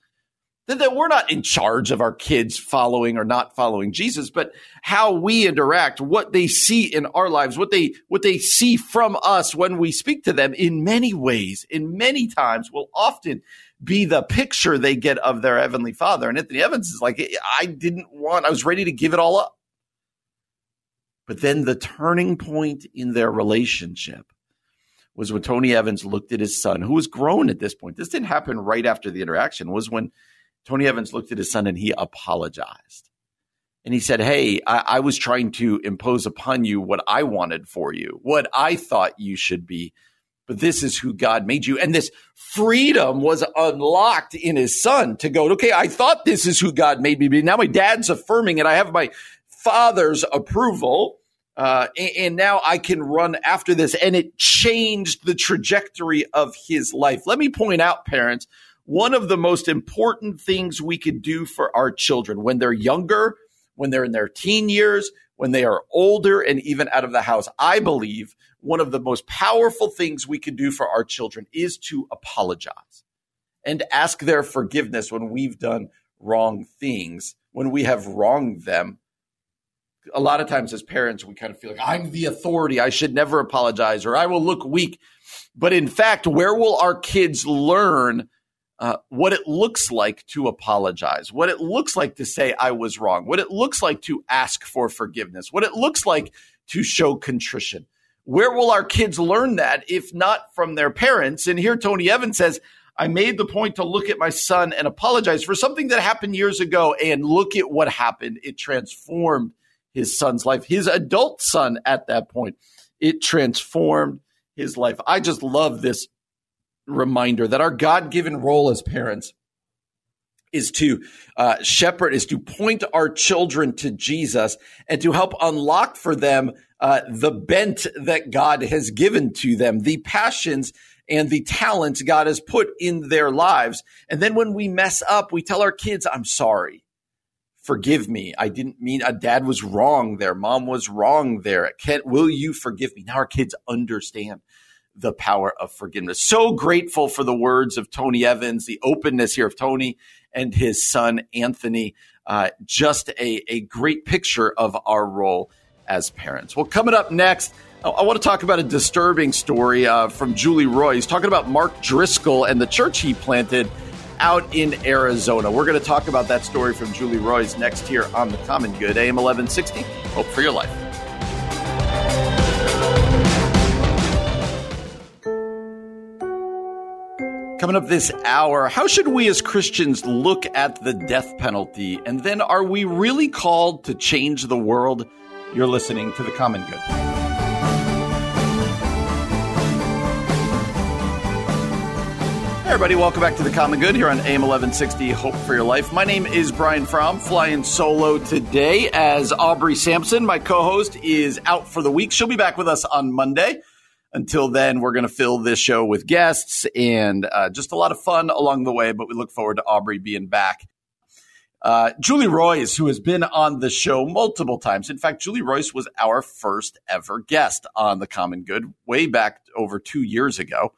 that, that we're not in charge of our kids following or not following Jesus, but how we interact, what they see in our lives, what they, what they see from us when we speak to them in many ways, in many times will often be the picture they get of their heavenly father. And Anthony Evans is like, I didn't want, I was ready to give it all up. But then the turning point in their relationship was when Tony Evans looked at his son, who was grown at this point. This didn't happen right after the interaction, was when Tony Evans looked at his son and he apologized. And he said, Hey, I, I, was trying to impose upon you what I wanted for you, what I thought you should be. But this is who God made you. And this freedom was unlocked in his son to go, okay, I thought this is who God made me be. Now my dad's affirming it. I have my father's approval. Uh, and, and now I can run after this. And it changed the trajectory of his life. Let me point out, parents, one of the most important things we could do for our children when they're younger, when they're in their teen years, when they are older and even out of the house. I believe one of the most powerful things we can do for our children is to apologize and ask their forgiveness when we've done wrong things, when we have wronged them. A lot of times as parents, we kind of feel like I'm the authority. I should never apologize or I will look weak. But in fact, where will our kids learn uh, what it looks like to apologize, what it looks like to say I was wrong, what it looks like to ask for forgiveness, what it looks like to show contrition. Where will our kids learn that if not from their parents? And here Tony Evans says, I made the point to look at my son and apologize for something that happened years ago. And look at what happened. It transformed his son's life, his adult son at that point. It transformed his life. I just love this reminder that our God given role as parents is to uh, shepherd, is to point our children to Jesus and to help unlock for them uh, the bent that God has given to them, the passions and the talents God has put in their lives. And then when we mess up, we tell our kids, I'm sorry. Forgive me. I didn't mean a uh, dad was wrong there. Mom was wrong there. Kent, will you forgive me? Now our kids understand the power of forgiveness. So grateful for the words of Tony Evans, the openness here of Tony and his son, Anthony. Uh, just a, a great picture of our role as parents. Well, coming up next, I want to talk about a disturbing story uh, from Julie Roys, talking about Mark Driscoll and the church he planted out in Arizona. We're going to talk about that story from Julie Roys next here on The Common Good, AM 1160. Hope for your life. Coming up this hour, how should we as Christians look at the death penalty? And then are we really called to change the world? You're listening to The Common Good. Hey everybody, welcome back to The Common Good here on AM 1160 Hope for Your Life. My name is Brian Fromm, flying solo today as Aubrey Sampson, my co host, is out for the week. She'll be back with us on Monday. Until then, we're going to fill this show with guests and uh, just a lot of fun along the way, but we look forward to Aubrey being back uh, Julie Roys, who has been on the show multiple times. In fact, Julie Roys was our first ever guest on The Common Good way back over two years ago.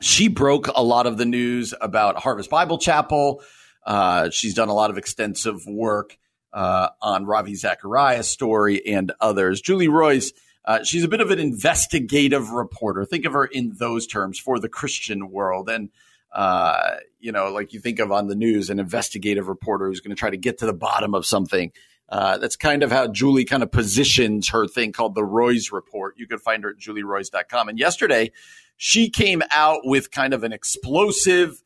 She broke a lot of the news about Harvest Bible Chapel. Uh, she's done a lot of extensive work uh, on Ravi Zacharias' story and others. Julie Roys, uh, she's a bit of an investigative reporter. Think of her in those terms for the Christian world. And uh, you know, like you think of on the news, an investigative reporter who's going to try to get to the bottom of something. Uh, that's kind of how Julie kind of positions her thing called the Roys Report. You can find her at julieroys.com. And yesterday, she came out with kind of an explosive,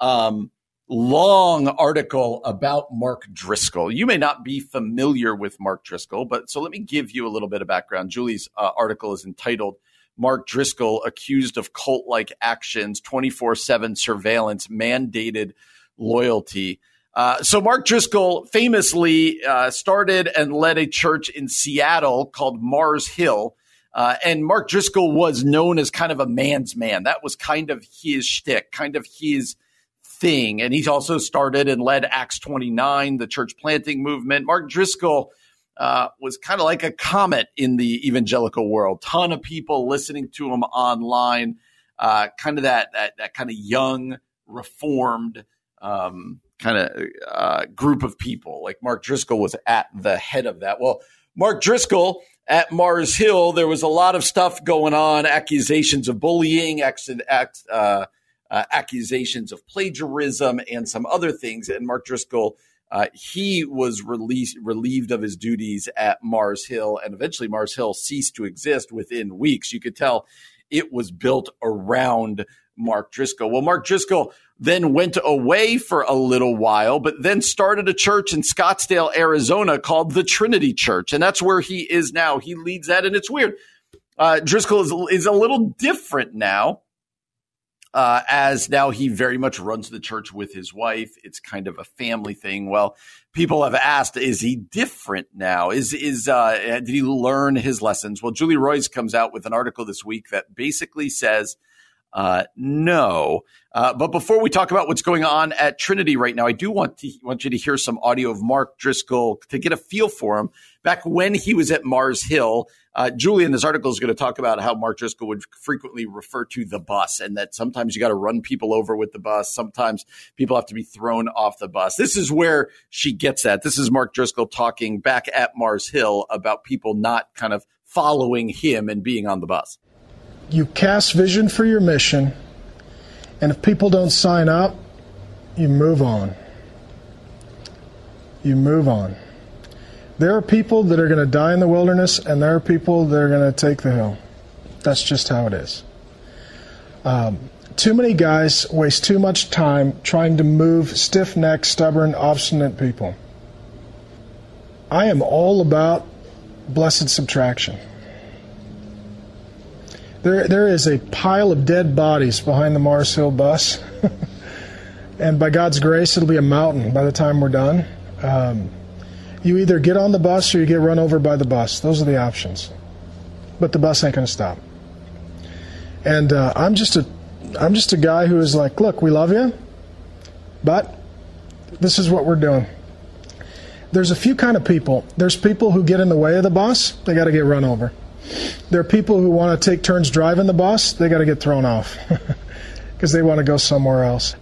um, long article about Mark Driscoll. You may not be familiar with Mark Driscoll, but so let me give you a little bit of background. Julie's uh, article is entitled Mark Driscoll accused of cult like actions, 24 7 surveillance, mandated loyalty. Uh, so, Mark Driscoll famously uh, started and led a church in Seattle called Mars Hill. Uh, and Mark Driscoll was known as kind of a man's man. That was kind of his shtick, kind of his thing. And he's also started and led Acts 29, the church planting movement. Mark Driscoll uh, was kind of like a comet in the evangelical world. Ton of people listening to him online. Uh, kind of that that that kind of young, reformed um, kind of uh, group of people. Like Mark Driscoll was at the head of that. Well, Mark Driscoll at Mars Hill, there was a lot of stuff going on, accusations of bullying, ex- ex- uh, uh, accusations of plagiarism, and some other things. And Mark Driscoll uh, he was released, relieved of his duties at Mars Hill, and eventually Mars Hill ceased to exist within weeks. You could tell it was built around Mark Driscoll. Well, Mark Driscoll then went away for a little while, but then started a church in Scottsdale, Arizona called the Trinity Church. And that's where he is now. He leads that. And it's weird. Uh, Driscoll is, is a little different now uh, as now he very much runs the church with his wife. It's kind of a family thing. Well, people have asked, is he different now? Is is uh, did he learn his lessons? Well, Julie Roys comes out with an article this week that basically says. Uh, no. Uh, but before we talk about what's going on at Trinity right now, I do want to want you to hear some audio of Mark Driscoll to get a feel for him back when he was at Mars Hill uh, Julie in this article is going to talk about how Mark Driscoll would frequently refer to the bus and that sometimes you got to run people over with the bus. Sometimes people have to be thrown off the bus. This is where she gets at. This is Mark Driscoll talking back at Mars Hill about people not kind of following him and being on the bus. You cast vision for your mission, and if people don't sign up, you move on. You move on. There are people that are going to die in the wilderness, and there are people that are going to take the hill. That's just how it is. Um, too many guys waste too much time trying to move stiff necked, stubborn, obstinate people. I am all about blessed subtraction. There, there is a pile of dead bodies behind the Mars Hill bus. and by God's grace, it'll be a mountain by the time we're done. Um, you either get on the bus or you get run over by the bus. Those are the options. But the bus ain't going to stop. And uh, I'm just a, I'm just a guy who is like, look, we love you, but this is what we're doing. There's a few kind of people. There's people who get in the way of the bus. They got to get run over. There are people who want to take turns driving the bus. They got to get thrown off because they want to go somewhere else.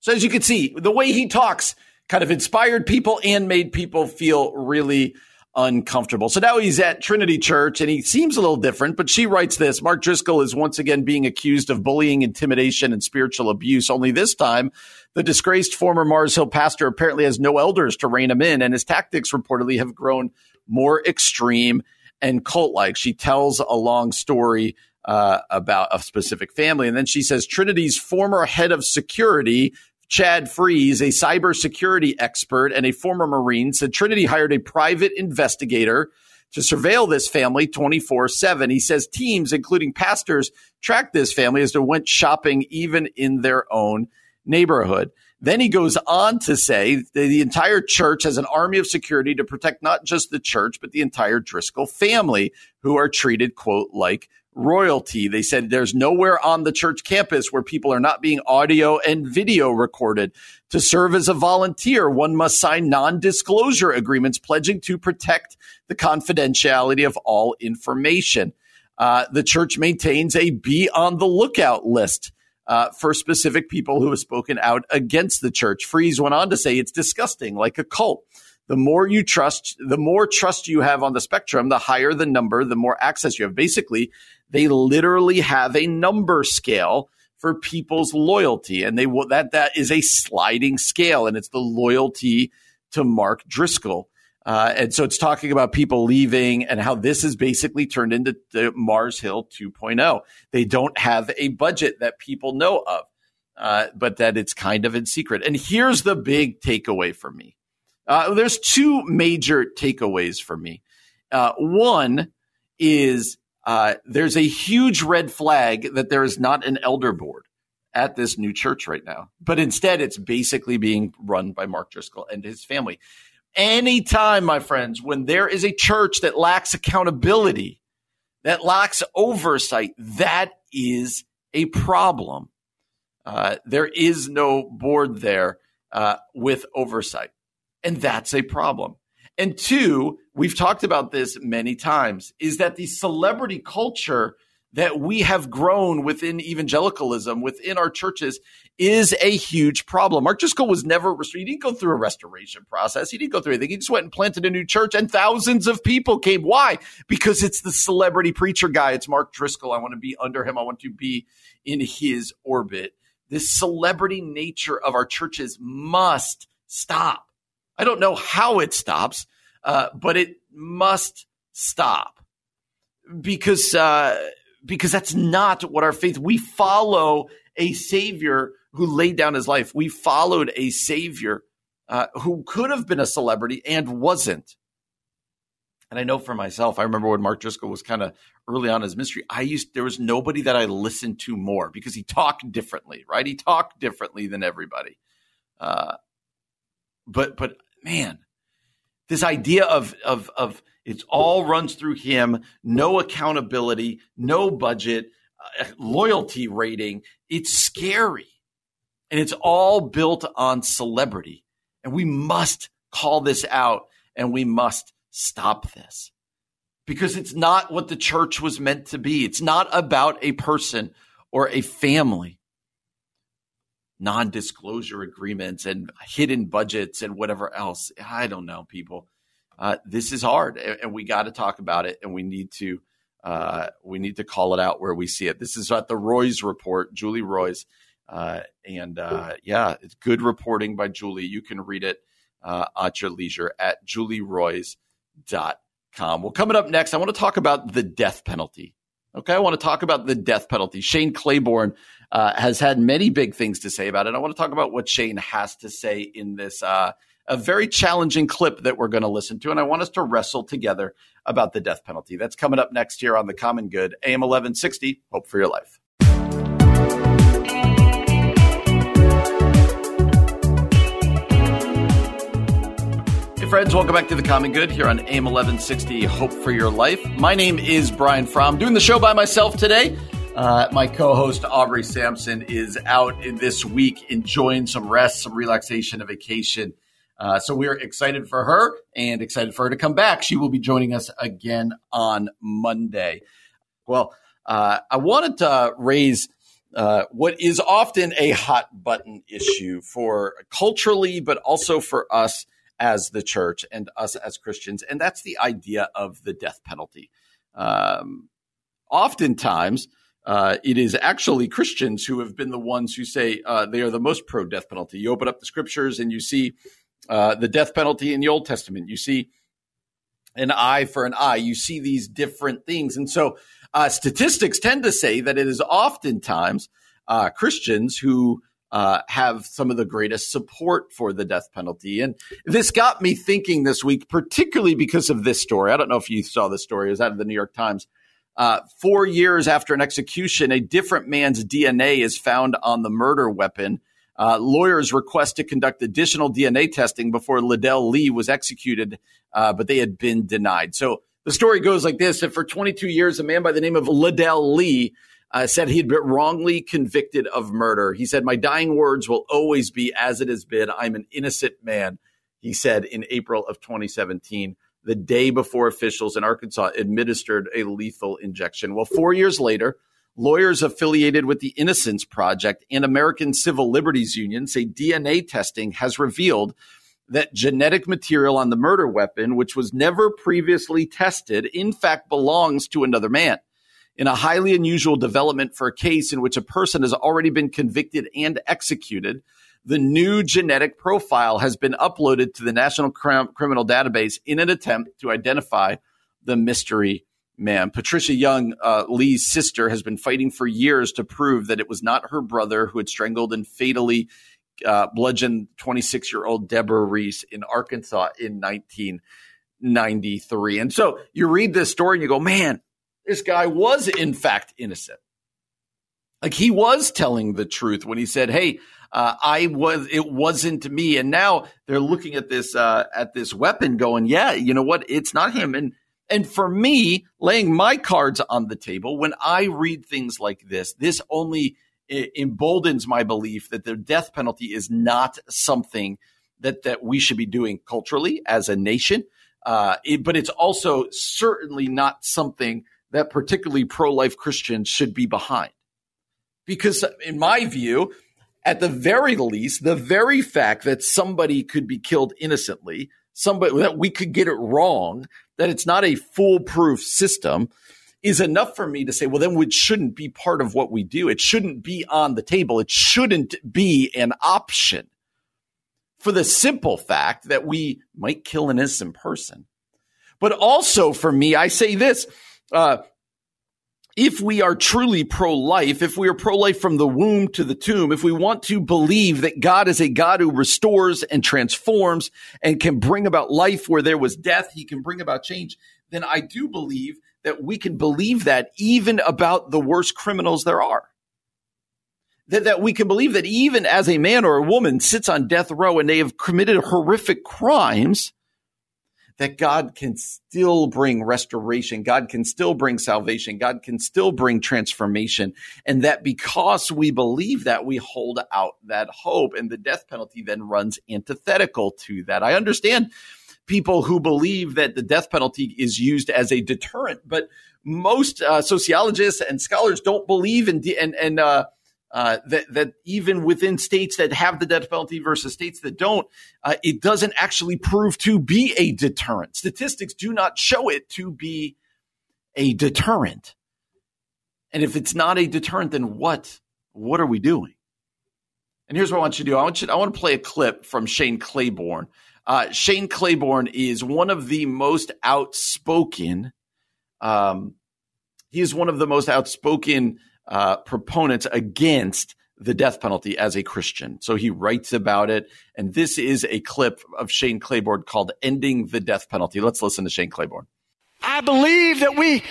So as you can see, the way he talks kind of inspired people and made people feel really uncomfortable. So now he's at Trinity Church and he seems a little different, but she writes this. Mark Driscoll is once again being accused of bullying, intimidation, and spiritual abuse. Only this time, the disgraced former Mars Hill pastor apparently has no elders to rein him in, and his tactics reportedly have grown more extreme and cult like. She tells a long story uh, about a specific family. And then she says Trinity's former head of security Chad Freeze, a cybersecurity expert and a former Marine, said Trinity hired a private investigator to surveil this family 24 7. He says teams, including pastors, tracked this family as they went shopping even in their own neighborhood. Then he goes on to say the entire church has an army of security to protect not just the church, but the entire Driscoll family, who are treated, quote, like royalty. They said there's nowhere on the church campus where people are not being audio and video recorded. To serve as a volunteer, one must sign non disclosure agreements pledging to protect the confidentiality of all information. Uh, the church maintains a be on the lookout list. Uh, for specific people who have spoken out against the church. Freeze went on to say it's disgusting, like a cult the more you trust, the more trust you have on the spectrum, the higher the number, the more access you have. Basically, they literally have a number scale for people's loyalty, and they that that is a sliding scale, and it's the loyalty to Mark Driscoll. Uh, and so it's talking about people leaving and how this is basically turned into Mars Hill 2.0. They don't have a budget that people know of, uh, but that it's kind of in secret. And here's the big takeaway for me. Uh, there's two major takeaways for me. Uh, one is uh, there's a huge red flag that there is not an elder board at this new church right now, but instead it's basically being run by Mark Driscoll and his family. Anytime, my friends, when there is a church that lacks accountability, that lacks oversight, that is a problem. Uh, there is no board there uh, with oversight. And that's a problem. And two, we've talked about this many times, is that the celebrity culture that we have grown within evangelicalism, within our churches, is a huge problem. Mark Driscoll was never. He didn't go through a restoration process. He didn't go through anything. He just went and planted a new church, and thousands of people came. Why? Because it's the celebrity preacher guy. It's Mark Driscoll. I want to be under him. I want to be in his orbit. This celebrity nature of our churches must stop. I don't know how it stops, uh, but it must stop because uh, because that's not what our faith. We follow a Savior who laid down His life. We followed a Savior uh, who could have been a celebrity and wasn't. And I know for myself, I remember when Mark Driscoll was kind of early on his ministry. I used there was nobody that I listened to more because he talked differently, right? He talked differently than everybody. Uh, but but man, this idea of of of it's all runs through him, no accountability, no budget, uh, loyalty rating. It's scary. And it's all built on celebrity. And we must call this out and we must stop this because it's not what the church was meant to be. It's not about a person or a family non disclosure agreements and hidden budgets and whatever else. I don't know, people. Uh, this is hard, and, and we got to talk about it, and we need to uh, we need to call it out where we see it. This is at the Roys report, Julie Roys, uh, and uh, yeah, it's good reporting by Julie. You can read it uh, at your leisure at julieroys.com. Well, coming up next, I want to talk about the death penalty. Okay, I want to talk about the death penalty. Shane Claiborne uh, has had many big things to say about it. I want to talk about what Shane has to say in this uh, a very challenging clip that we're going to listen to, and I want us to wrestle together about the death penalty. That's coming up next here on the Common Good, AM 1160. Hope for your life. friends. Welcome back to the Common Good here on AM 1160 Hope for Your Life. My name is Brian Fromm, doing the show by myself today. Uh, my co host, Aubrey Sampson, is out this week enjoying some rest, some relaxation, a vacation. Uh, so we're excited for her and excited for her to come back. She will be joining us again on Monday. Well, uh, I wanted to raise uh, what is often a hot button issue for culturally, but also for us as the church and us as Christians, and that's the idea of the death penalty. Um, oftentimes, uh, it is actually Christians who have been the ones who say uh, they are the most pro death penalty. You open up the scriptures and you see uh, the death penalty in the Old Testament. You see an eye for an eye. You see these different things. And so uh, statistics tend to say that it is oftentimes uh, Christians who uh, have some of the greatest support for the death penalty. And this got me thinking this week, particularly because of this story. I don't know if you saw this story, it was out of the New York Times. Uh, four years after an execution, a different man's DNA is found on the murder weapon. Uh, lawyers request to conduct additional DNA testing before Ledell Lee was executed, uh, but they had been denied. So the story goes like this: that for 22 years, a man by the name of Ledell Lee uh, said he'd been wrongly convicted of murder. He said, "My dying words will always be as it has been. I'm an innocent man." He said in April of 2017, the day before officials in Arkansas administered a lethal injection. Well, four years later. Lawyers affiliated with the Innocence Project and American Civil Liberties Union say DNA testing has revealed that genetic material on the murder weapon, which was never previously tested, in fact belongs to another man. In a highly unusual development for a case in which a person has already been convicted and executed, the new genetic profile has been uploaded to the National Criminal Database in an attempt to identify the mystery man. Patricia Young, uh, Lee's sister, has been fighting for years to prove that it was not her brother who had strangled and fatally uh, bludgeoned 26 year old Deborah Reese in Arkansas in 1993. And so you read this story and you go, man, this guy was in fact innocent. Like he was telling the truth when he said, "Hey, uh, I was. It wasn't me." And now they're looking at this uh, at this weapon, going, "Yeah, you know what? It's not him." And and for me, laying my cards on the table, when I read things like this, this only emboldens my belief that the death penalty is not something that, that we should be doing culturally as a nation. Uh, it, but it's also certainly not something that particularly pro life Christians should be behind. Because, in my view, at the very least, the very fact that somebody could be killed innocently, somebody that we could get it wrong, that it's not a foolproof system is enough for me to say, well, then it shouldn't be part of what we do. It shouldn't be on the table. It shouldn't be an option for the simple fact that we might kill an innocent person. But also for me, I say this, uh, if we are truly pro life, if we are pro life from the womb to the tomb, if we want to believe that God is a God who restores and transforms and can bring about life where there was death, he can bring about change, then I do believe that we can believe that even about the worst criminals there are. That, that we can believe that even as a man or a woman sits on death row and they have committed horrific crimes, that God can still bring restoration. God can still bring salvation. God can still bring transformation. And that because we believe that, we hold out that hope. And the death penalty then runs antithetical to that. I understand people who believe that the death penalty is used as a deterrent, but most uh, sociologists and scholars don't believe in, de- and, and, uh, uh, that, that even within states that have the death penalty versus states that don't, uh, it doesn't actually prove to be a deterrent. Statistics do not show it to be a deterrent. And if it's not a deterrent, then what? What are we doing? And here's what I want you to do. I want you. I want to play a clip from Shane Claiborne. Uh, Shane Claiborne is one of the most outspoken. Um, he is one of the most outspoken uh, proponents against the death penalty as a Christian. So he writes about it. And this is a clip of Shane Claiborne called Ending the Death Penalty. Let's listen to Shane Claiborne. I believe that we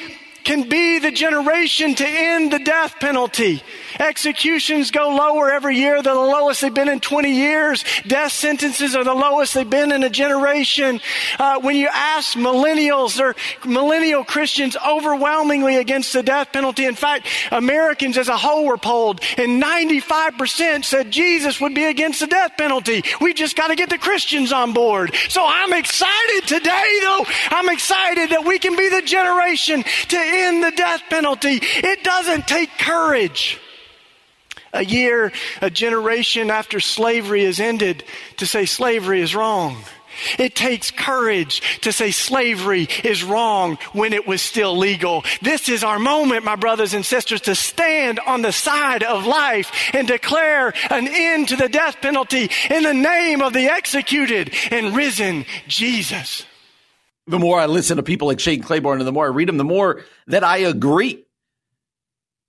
can be the generation to end the death penalty. Executions go lower every year. They're the lowest they've been in 20 years. Death sentences are the lowest they've been in a generation. Uh, when you ask millennials, they're millennial Christians overwhelmingly against the death penalty. In fact, Americans as a whole were polled, and 95% said Jesus would be against the death penalty. We've just got to get the Christians on board. So I'm excited today, though. I'm excited that we can be the generation to end the death penalty. It doesn't take courage a year, a generation after slavery is ended to say slavery is wrong. It takes courage to say slavery is wrong when it was still legal. This is our moment, my brothers and sisters, to stand on the side of life and declare an end to the death penalty in the name of the executed and risen Jesus. The more I listen to people like Shane Claiborne and the more I read them, the more that I agree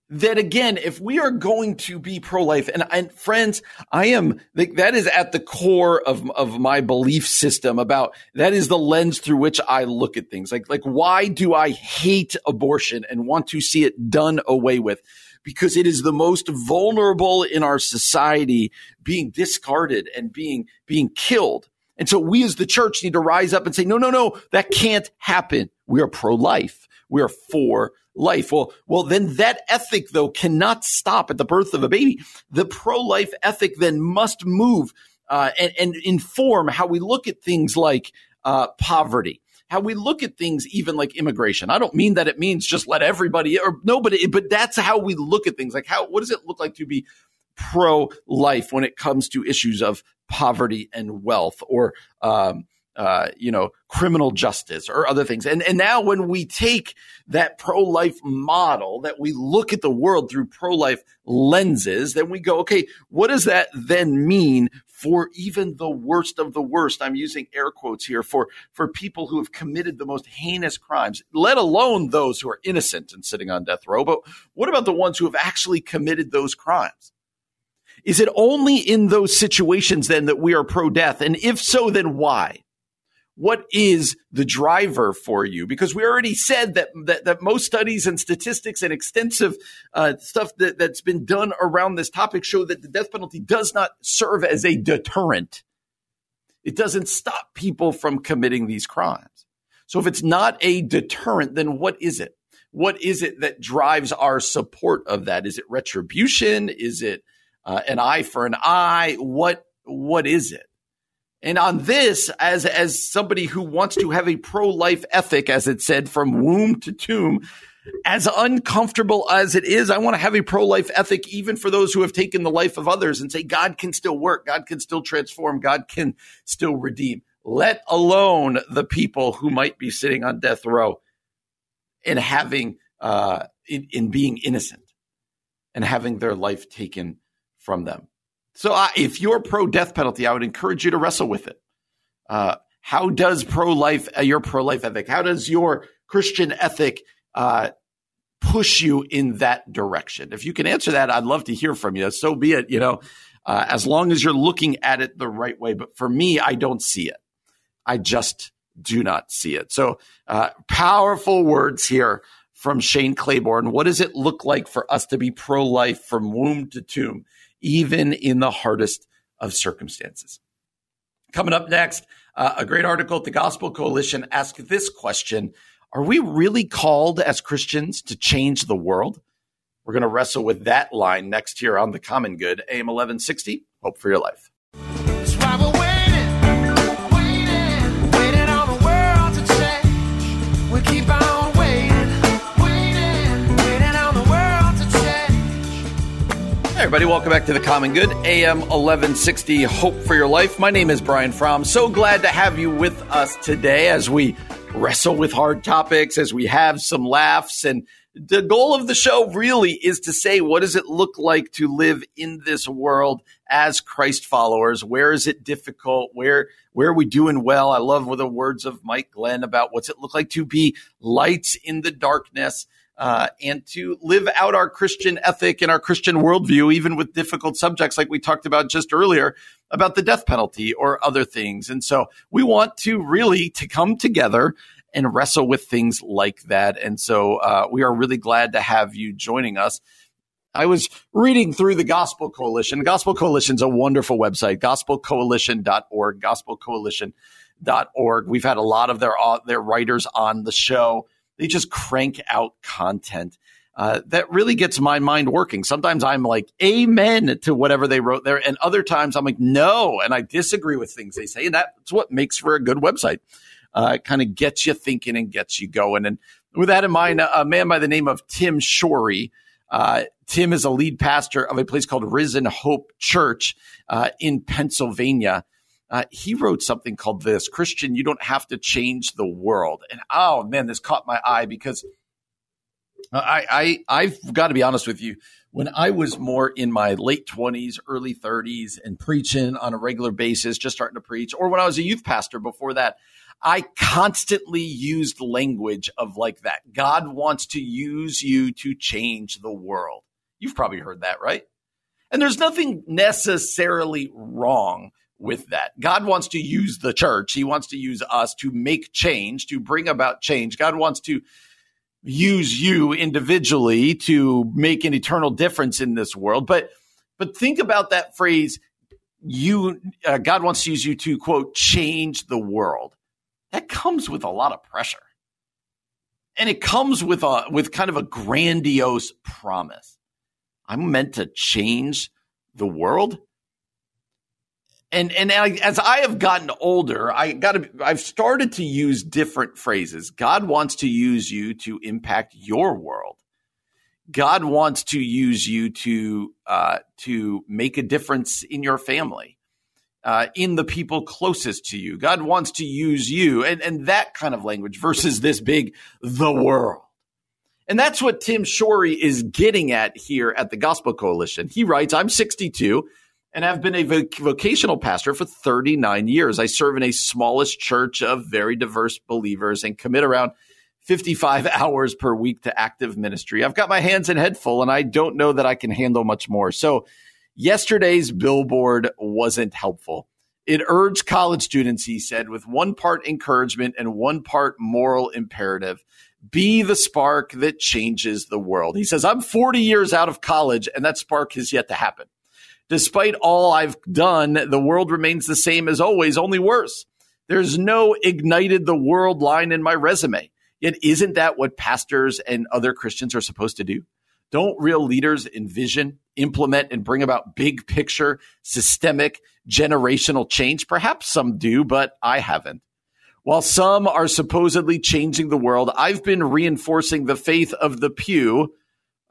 that again, if we are going to be pro-life, and, and friends, I am that is at the core of of my belief system. About that is the lens through which I look at things. Like like why do I hate abortion and want to see it done away with? Because it is the most vulnerable in our society, being discarded and being being killed. And so we as the church need to rise up and say, no, no, no, that can't happen. We are pro-life. We are for life. Well, well, then that ethic though cannot stop at the birth of a baby. The pro-life ethic then must move uh, and, and, inform how we look at things like uh, poverty. How we look at things, even like immigration. I don't mean that it means just let everybody or nobody, but that's how we look at things. Like how, what does it look like to be pro life when it comes to issues of poverty and wealth or, um, uh, you know, criminal justice or other things. And, and now when we take that pro-life model, that we look at the world through pro-life lenses, then we go, okay, what does that then mean for even the worst of the worst? I'm using air quotes here for, for people who have committed the most heinous crimes, let alone those who are innocent and sitting on death row. But what about the ones who have actually committed those crimes? Is it only in those situations then that we are pro death? And if so, then why? what is the driver for you? Because we already said that that, that most studies and statistics and extensive uh, stuff that, that's been done around this topic show that the death penalty does not serve as a deterrent. It doesn't stop people from committing these crimes. So if it's not a deterrent, then what is it? What is it that drives our support of that? Is it retribution? Is it uh, an eye for an eye? What what is it? And on this, as as somebody who wants to have a pro life ethic, as it said, from womb to tomb, as uncomfortable as it is, I want to have a pro life ethic, even for those who have taken the life of others, and say God can still work, God can still transform, God can still redeem. Let alone the people who might be sitting on death row and having uh, in, in being innocent and having their life taken from them. So uh, if you're pro death penalty, I would encourage you to wrestle with it. Uh, how does pro life, uh, your pro life ethic, how does your Christian ethic uh, push you in that direction? If you can answer that, I'd love to hear from you. So be it, you know, uh, as long as you're looking at it the right way. But for me, I don't see it. I just do not see it. So powerful words here from Shane Claiborne. What does it look like for us to be pro life from womb to tomb? Even in the hardest of circumstances. Coming up next, uh, a great article at the Gospel Coalition asks this question Are we really called as Christians to change the world? We're going to wrestle with that line next here on The Common Good, AM 1160. Hope for your life. Everybody. Welcome back to the Common Good, AM 1160 Hope for Your Life. My name is Brian Fromm. So glad to have you with us today as we wrestle with hard topics, as we have some laughs. And the goal of the show really is to say, what does it look like to live in this world as Christ followers? Where is it difficult? Where, where are we doing well? I love the words of Mike Glenn about what's it look like to be lights in the darkness uh, and to live out our Christian ethic and our Christian worldview, even with difficult subjects like we talked about just earlier about the death penalty or other things. And so we want to really to come together and wrestle with things like that. And so uh, we are really glad to have you joining us. I was reading through the Gospel Coalition. The Gospel Coalition is a wonderful website, gospelcoalition.org, gospelcoalition.org. We've had a lot of their, uh, their writers on the show. They just crank out content. Uh, that really gets my mind working. Sometimes I'm like, amen to whatever they wrote there. And other times I'm like, no. And I disagree with things they say. And that's what makes for a good website. Uh, it kind of gets you thinking and gets you going. And with that in mind, a man by the name of Tim Shorey, uh, Tim is a lead pastor of a place called Risen Hope Church uh, in Pennsylvania. Uh, he wrote something called this Christian, you don't have to change the world. And oh man, this caught my eye because I, I I've got to be honest with you. When I was more in my late twenties, early thirties, and preaching on a regular basis, just starting to preach, or when I was a youth pastor before that, I constantly used language of like that. God wants to use you to change the world. You've probably heard that, right? And there's nothing necessarily wrong with that. God wants to use the church. He wants to use us to make change, to bring about change. God wants to use you individually to make an eternal difference in this world. But but think about that phrase. You uh, God wants to use you to quote change the world. That comes with a lot of pressure, and it comes with a with kind of a grandiose promise. I'm meant to change the world and and as I have gotten older, I got to I've started to use different phrases. God wants to use you to impact your world. God wants to use you to uh, to make a difference in your family, uh, in the people closest to you. God wants to use you, and and that kind of language versus this big the world. And that's what Tim Shorey is getting at here at the Gospel Coalition. He writes, "I'm 62." And I've been a vocational pastor for 39 years. I serve in a smallest church of very diverse believers and commit around 55 hours per week to active ministry. I've got my hands and head full, and I don't know that I can handle much more. So, yesterday's billboard wasn't helpful. It urged college students, he said, with one part encouragement and one part moral imperative. Be the spark that changes the world. He says, I'm 40 years out of college, and that spark has yet to happen. Despite all I've done, the world remains the same as always, only worse. There's no ignited the world line in my resume. Yet, isn't that what pastors and other Christians are supposed to do? Don't real leaders envision, implement, and bring about big picture, systemic, generational change? Perhaps some do, but I haven't. While some are supposedly changing the world, I've been reinforcing the faith of the pew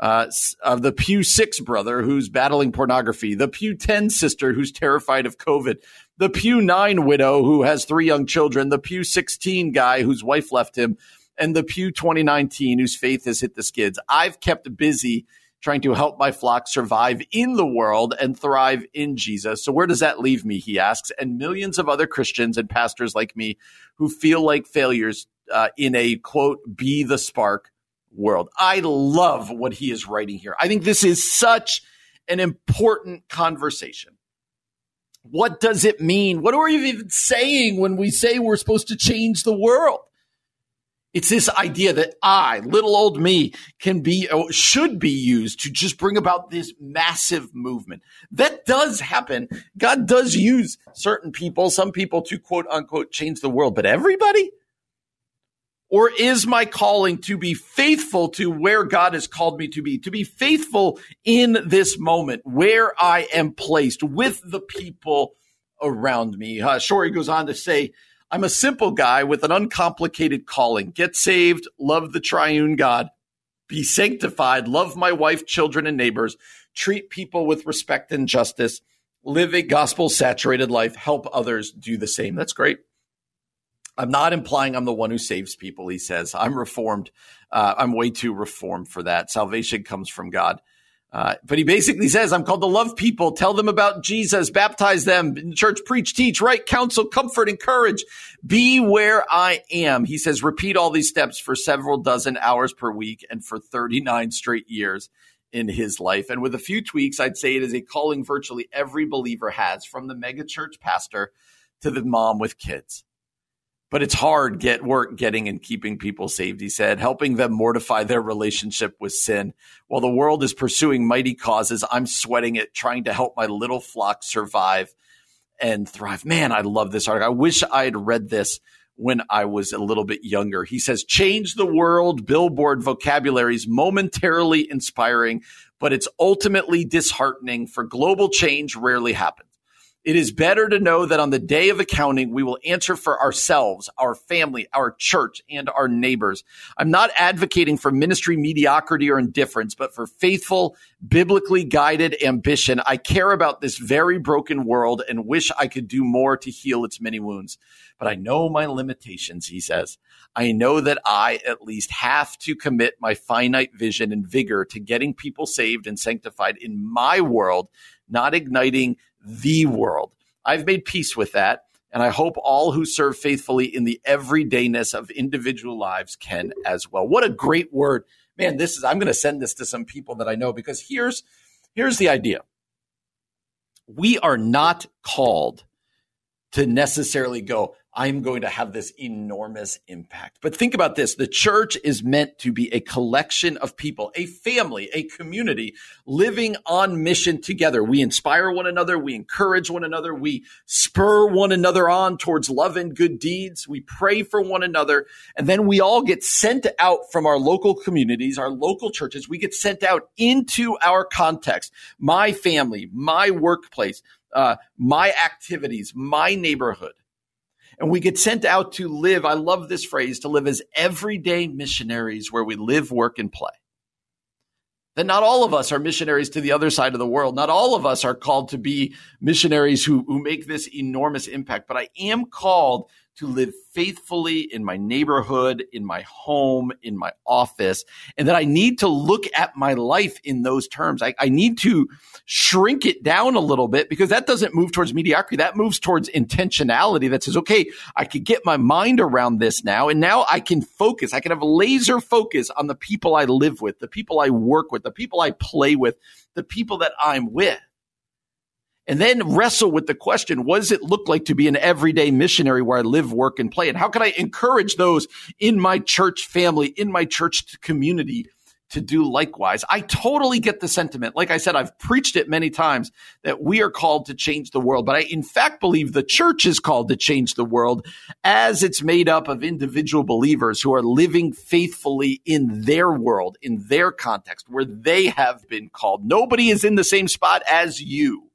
uh, of the Pew Six brother who's battling pornography, the Pew Ten sister who's terrified of COVID, the Pew Nine widow who has three young children, the Pew Sixteen guy whose wife left him, and the Pew 2019 whose faith has hit the skids. I've kept busy trying to help my flock survive in the world and thrive in Jesus. So where does that leave me? He asks, and millions of other Christians and pastors like me who feel like failures uh, in a quote be the spark world. I love what he is writing here. I think this is such an important conversation. What does it mean? What are we even saying when we say we're supposed to change the world? It's this idea that I, little old me, can be, uh, should be used to just bring about this massive movement. That does happen. God does use certain people, some people to quote unquote change the world, but everybody? Or is my calling to be faithful to where God has called me to be, to be faithful in this moment where I am placed with the people around me? Uh, Shorey goes on to say, I'm a simple guy with an uncomplicated calling. Get saved, love the triune God, be sanctified, love my wife, children, and neighbors, treat people with respect and justice, live a gospel saturated life, help others do the same. That's great. I'm not implying I'm the one who saves people, he says. I'm reformed. Uh, I'm way too reformed for that. Salvation comes from God. Uh, but he basically says, I'm called to love people, tell them about Jesus, baptize them, church, preach, teach, write, counsel, comfort, encourage, be where I am. He says, repeat all these steps for several dozen hours per week and for 39 straight years in his life. And with a few tweaks, I'd say it is a calling virtually every believer has from the megachurch pastor to the mom with kids. But it's hard get work getting and keeping people saved, he said, helping them mortify their relationship with sin. While the world is pursuing mighty causes, I'm sweating it, trying to help my little flock survive and thrive. Man, I love this article. I wish I had read this when I was a little bit younger. He says, change the world, billboard vocabularies momentarily inspiring, but it's ultimately disheartening for global change rarely happens. It is better to know that on the day of accounting, we will answer for ourselves, our family, our church, and our neighbors. I'm not advocating for ministry mediocrity or indifference, but for faithful, biblically guided ambition. I care about this very broken world and wish I could do more to heal its many wounds. But I know my limitations, he says. I know that I at least have to commit my finite vision and vigor to getting people saved and sanctified in my world, not igniting the world. I've made peace with that. And I hope all who serve faithfully in the everydayness of individual lives can as well. What a great word. Man, this is, I'm going to send this to some people that I know because here's, here's the idea. We are not called to necessarily go, I'm going to have this enormous impact. But think about this. The church is meant to be a collection of people, a family, a community living on mission together. We inspire one another. We encourage one another. We spur one another on towards love and good deeds. We pray for one another. And then we all get sent out from our local communities, our local churches. We get sent out into our context, my family, my workplace, uh, my activities, my neighborhood and we get sent out to live. I love this phrase to live as everyday missionaries where we live, work, and play. That not all of us are missionaries to the other side of the world. Not all of us are called to be missionaries who, who make this enormous impact, but I am called to live faithfully in my neighborhood, in my home, in my office, and that I need to look at my life in those terms. I, I, need to shrink it down a little bit because that doesn't move towards mediocrity. That moves towards intentionality that says, okay, I could get my mind around this now, and now I can focus. I can have laser focus on the people I live with, the people I work with, the people I play with, the people that I'm with and then wrestle with the question, what does it look like to be an everyday missionary where I live, work, and play? And how can I encourage those in my church family, in my church community to do likewise? I totally get the sentiment. Like I said, I've preached it many times that we are called to change the world, but I in fact believe the church is called to change the world as it's made up of individual believers who are living faithfully in their world, in their context, where they have been called. Nobody is in the same spot as you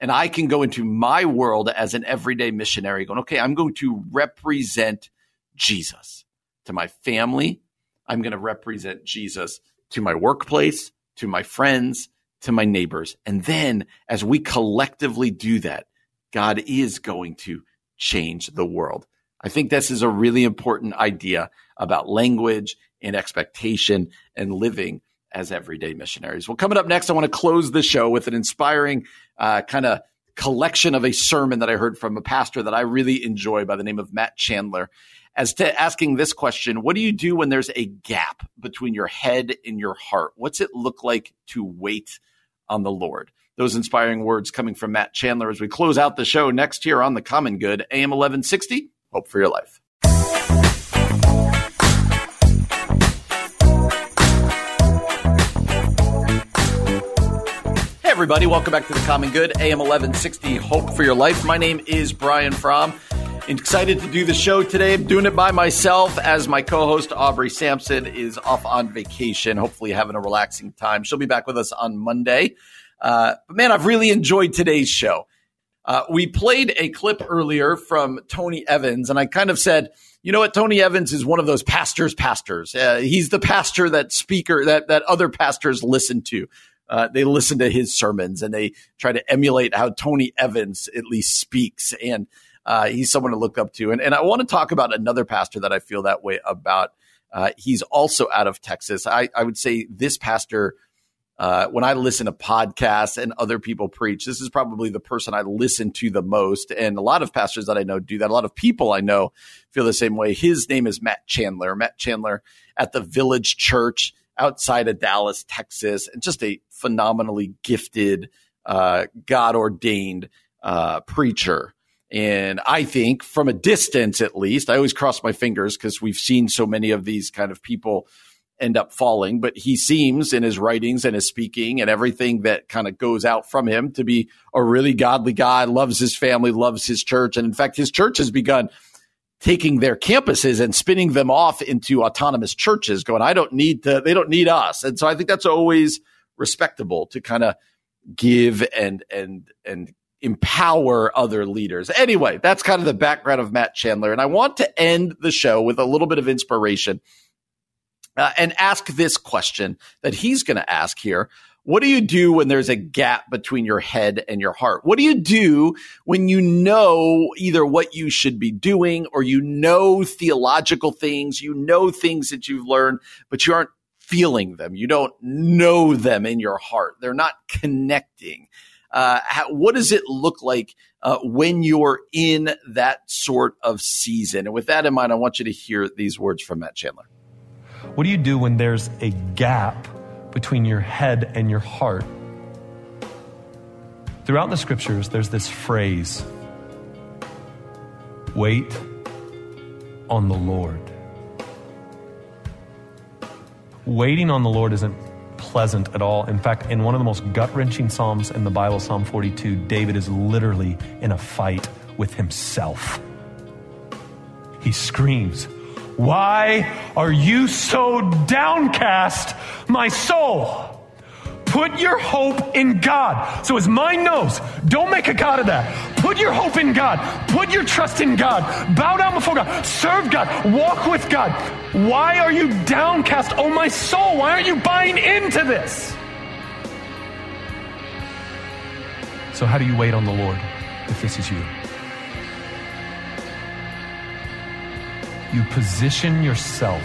and I can go into my world as an everyday missionary going, okay, I'm going to represent Jesus to my family. I'm going to represent Jesus to my workplace, to my friends, to my neighbors. And then as we collectively do that, God is going to change the world. I think this is a really important idea about language and expectation and living as everyday missionaries. Well, coming up next, I want to close the show with an inspiring uh, kind of collection of a sermon that I heard from a pastor that I really enjoy by the name of Matt Chandler. As to asking this question, what do you do when there's a gap between your head and your heart? What's it look like to wait on the Lord? Those inspiring words coming from Matt Chandler as we close out the show next year on The Common Good, AM 1160. Hope for your life. Everybody. Welcome back to the Common Good, AM 1160 Hope for Your Life. My name is Brian Fromm. Excited to do the show today. I'm doing it by myself as my co host, Aubrey Sampson, is off on vacation, hopefully having a relaxing time. She'll be back with us on Monday. Uh, but man, I've really enjoyed today's show. Uh, we played a clip earlier from Tony Evans, and I kind of said, you know what? Tony Evans is one of those pastors' pastors. Uh, he's the pastor that speaker that that other pastors listen to uh, they listen to his sermons and they try to emulate how Tony Evans at least speaks. And uh, he's someone to look up to. And, and I want to talk about another pastor that I feel that way about. Uh, he's also out of Texas. I, I would say this pastor, uh, when I listen to podcasts and other people preach, this is probably the person I listen to the most. And a lot of pastors that I know do that. A lot of people I know feel the same way. His name is Matt Chandler. Matt Chandler at the Village Church outside of Dallas, Texas, and just a phenomenally gifted, uh, God ordained uh, preacher. And I think from a distance, at least, I always cross my fingers because we've seen so many of these kind of people end up falling. But he seems in his writings and his speaking and everything that kind of goes out from him to be a really godly guy, loves his family, loves his church. And in fact, his church has begun taking their campuses and spinning them off into autonomous churches, going, I don't need to, they don't need us. And so I think that's always respectable to kind of give and, and, and empower other leaders. Anyway, that's kind of the background of Matt Chandler. And I want to end the show with a little bit of inspiration uh, and ask this question that he's going to ask here. What do you do when there's a gap between your head and your heart? What do you do when you know either what you should be doing or you know theological things, you know things that you've learned, but you aren't feeling them. You don't know them in your heart. They're not connecting. Uh, how, what does it look like uh, when you're in that sort of season? And with that in mind, I want you to hear these words from Matt Chandler. What do you do when there's a gap between your head and your heart? Throughout the scriptures, there's this phrase wait on the Lord. Waiting on the Lord isn't pleasant at all. In fact, in one of the most gut wrenching Psalms in the Bible, Psalm 42, David is literally in a fight with himself. He screams, Why are you so downcast, my soul? Put your hope in God. So as mine knows, don't make a God of that. Put your hope in God. Put your trust in God. Bow down before God. Serve God. Walk with God. Why are you downcast, oh my soul? Why aren't you buying into this? So, how do you wait on the Lord if this is you? You position yourself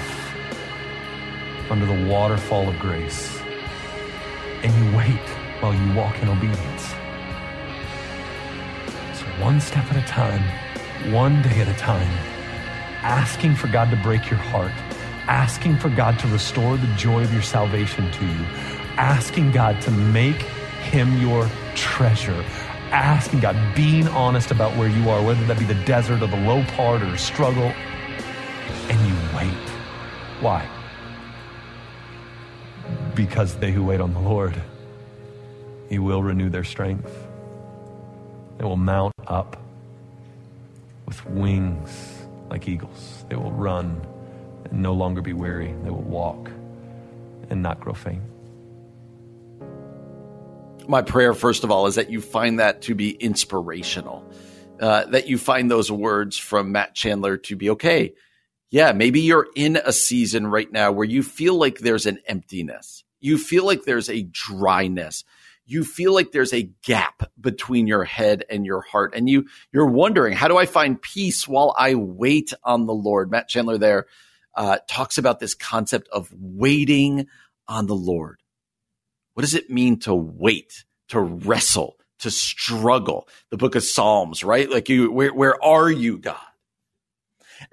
under the waterfall of grace and you wait while you walk in obedience. So, one step at a time, one day at a time, asking for God to break your heart, asking for God to restore the joy of your salvation to you, asking God to make Him your treasure, asking God, being honest about where you are, whether that be the desert or the low part or struggle, and you wait. Why? because they who wait on the Lord, He will renew their strength. They will mount up with wings like eagles. They will run and no longer be weary. They will walk and not grow faint. My prayer, first of all, is that you find that to be inspirational, uh, that you find those words from Matt Chandler to be okay. Yeah, maybe you're in a season right now where you feel like there's an emptiness. You feel like there's a dryness. You feel like there's a gap between your head and your heart. And you you're wondering how do i find peace while i wait on the lord? Matt chandler there uh, talks about this concept of waiting on the lord. What does it mean to wait to wrestle to struggle? The book of psalms right? Like you where, where are you god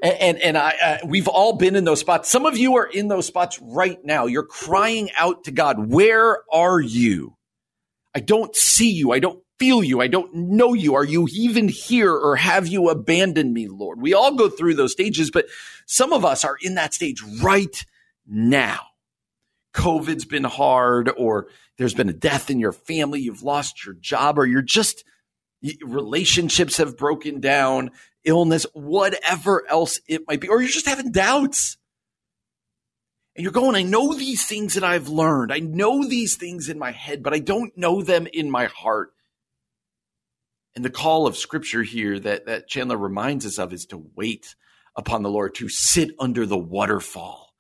and and, and I uh, we've all been in those spots. Some of you are in those spots right now. You're crying out to God, "Where are you? I don't see you. I don't feel you. I don't know you. Are you even here or have you abandoned me, Lord?" We all go through those stages, but some of us are in that stage right now. COVID's been hard or there's been a death in your family, you've lost your job or you're just relationships have broken down, illness, whatever else it might be, or you're just having doubts. And you're going, I know these things that I've learned. I know these things in my head, but I don't know them in my heart. And the call of scripture here that, that Chandler reminds us of is to wait upon the Lord, to sit under the waterfall,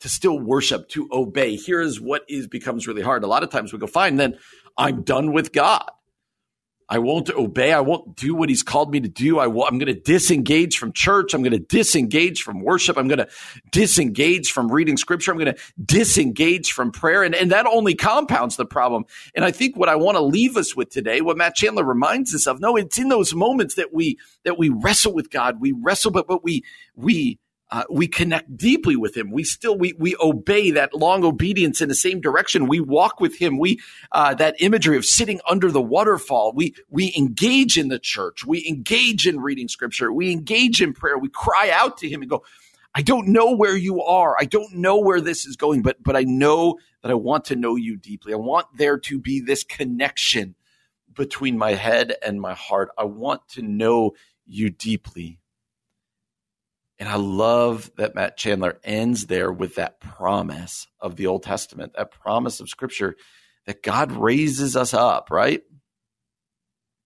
to still worship, to obey. Here is what is becomes really hard. A lot of times we go, fine, then I'm done with God. I won't obey. I won't do what he's called me to do. I I'm going to disengage from church. I'm going to disengage from worship. I'm going to disengage from reading scripture. I'm going to disengage from prayer. And, and that only compounds the problem. And I think what I want to leave us with today, what Matt Chandler reminds us of, no, it's in those moments that we, that we wrestle with God. We wrestle, but, but we, we, uh, we connect deeply with him. We still we we obey that long obedience in the same direction. We walk with him. We uh, that imagery of sitting under the waterfall. We we engage in the church. We engage in reading scripture. We engage in prayer. We cry out to him and go. I don't know where you are. I don't know where this is going, but but I know that I want to know you deeply. I want there to be this connection between my head and my heart. I want to know you deeply. And I love that Matt Chandler ends there with that promise of the Old Testament, that promise of Scripture that God raises us up, right?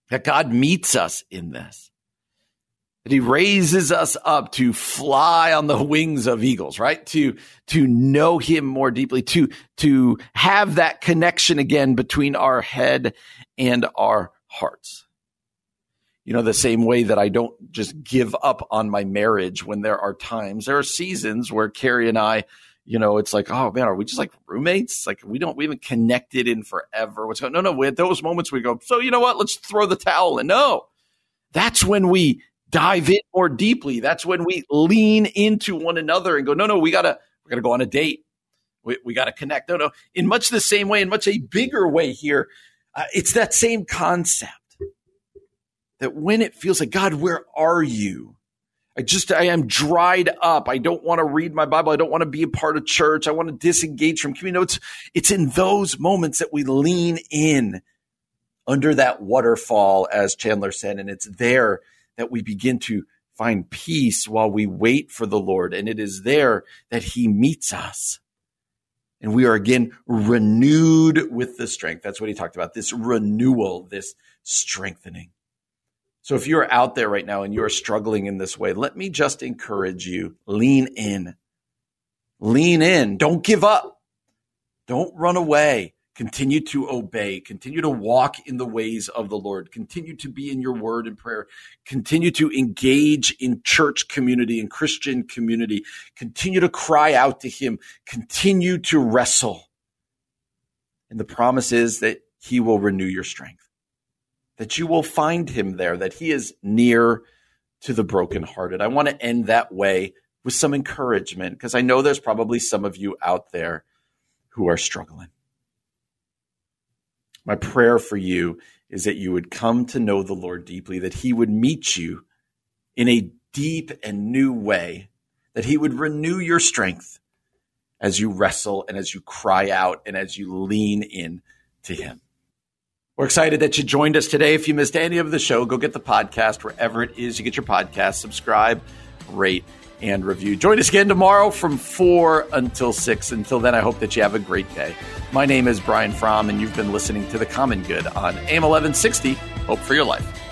That God meets us in this. That he raises us up to fly on the wings of eagles, right? To, to know him more deeply, to, to have that connection again between our head and our hearts you know, the same way that I don't just give up on my marriage when there are times, there are seasons where Carrie and I, you know, it's like, oh man, are we just like roommates? Like we don't, we haven't connected in forever. What's going? No, no. We had those moments we go. So you know what? Let's throw the towel in. No, that's when we dive in more deeply. That's when we lean into one another and go. No, no, we gotta, we gotta go on a date. We, we gotta connect. No, no. In much the same way, in much a bigger way here, uh, it's that same concept that when it feels like, God, where are you? I just, I am dried up. I don't want to read my Bible. I don't want to be a part of church. I want to disengage from community. It's, it's in those moments that we lean in under that waterfall, as Chandler said. And it's there that we begin to find peace while we wait for the Lord. And it is there that he meets us. And we are again renewed with the strength. That's what he talked about. This renewal, this strengthening. So if you're out there right now and you're struggling in this way, let me just encourage you lean in. Lean in. Don't give up. Don't run away. Continue to obey. Continue to walk in the ways of the Lord. Continue to be in your word and prayer. Continue to engage in church community and Christian community. Continue to cry out to Him. Continue to wrestle. And the promise is that He will renew your strength that you will find him there, that he is near to the brokenhearted. I want to end that way with some encouragement because I know there's probably some of you out there who are struggling. My prayer for you is that you would come to know the Lord deeply, that he would meet you in a deep and new way, that he would renew your strength as you wrestle and as you cry out and as you lean in to him. We're excited that you joined us today. If you missed any of the show, go get the podcast wherever it is you get your podcast. Subscribe, rate, and review. Join us again tomorrow from 4 until 6. Until then, I hope that you have a great day. My name is Brian Fromm, and you've been listening to The Common Good on AM 1160. Hope for your life.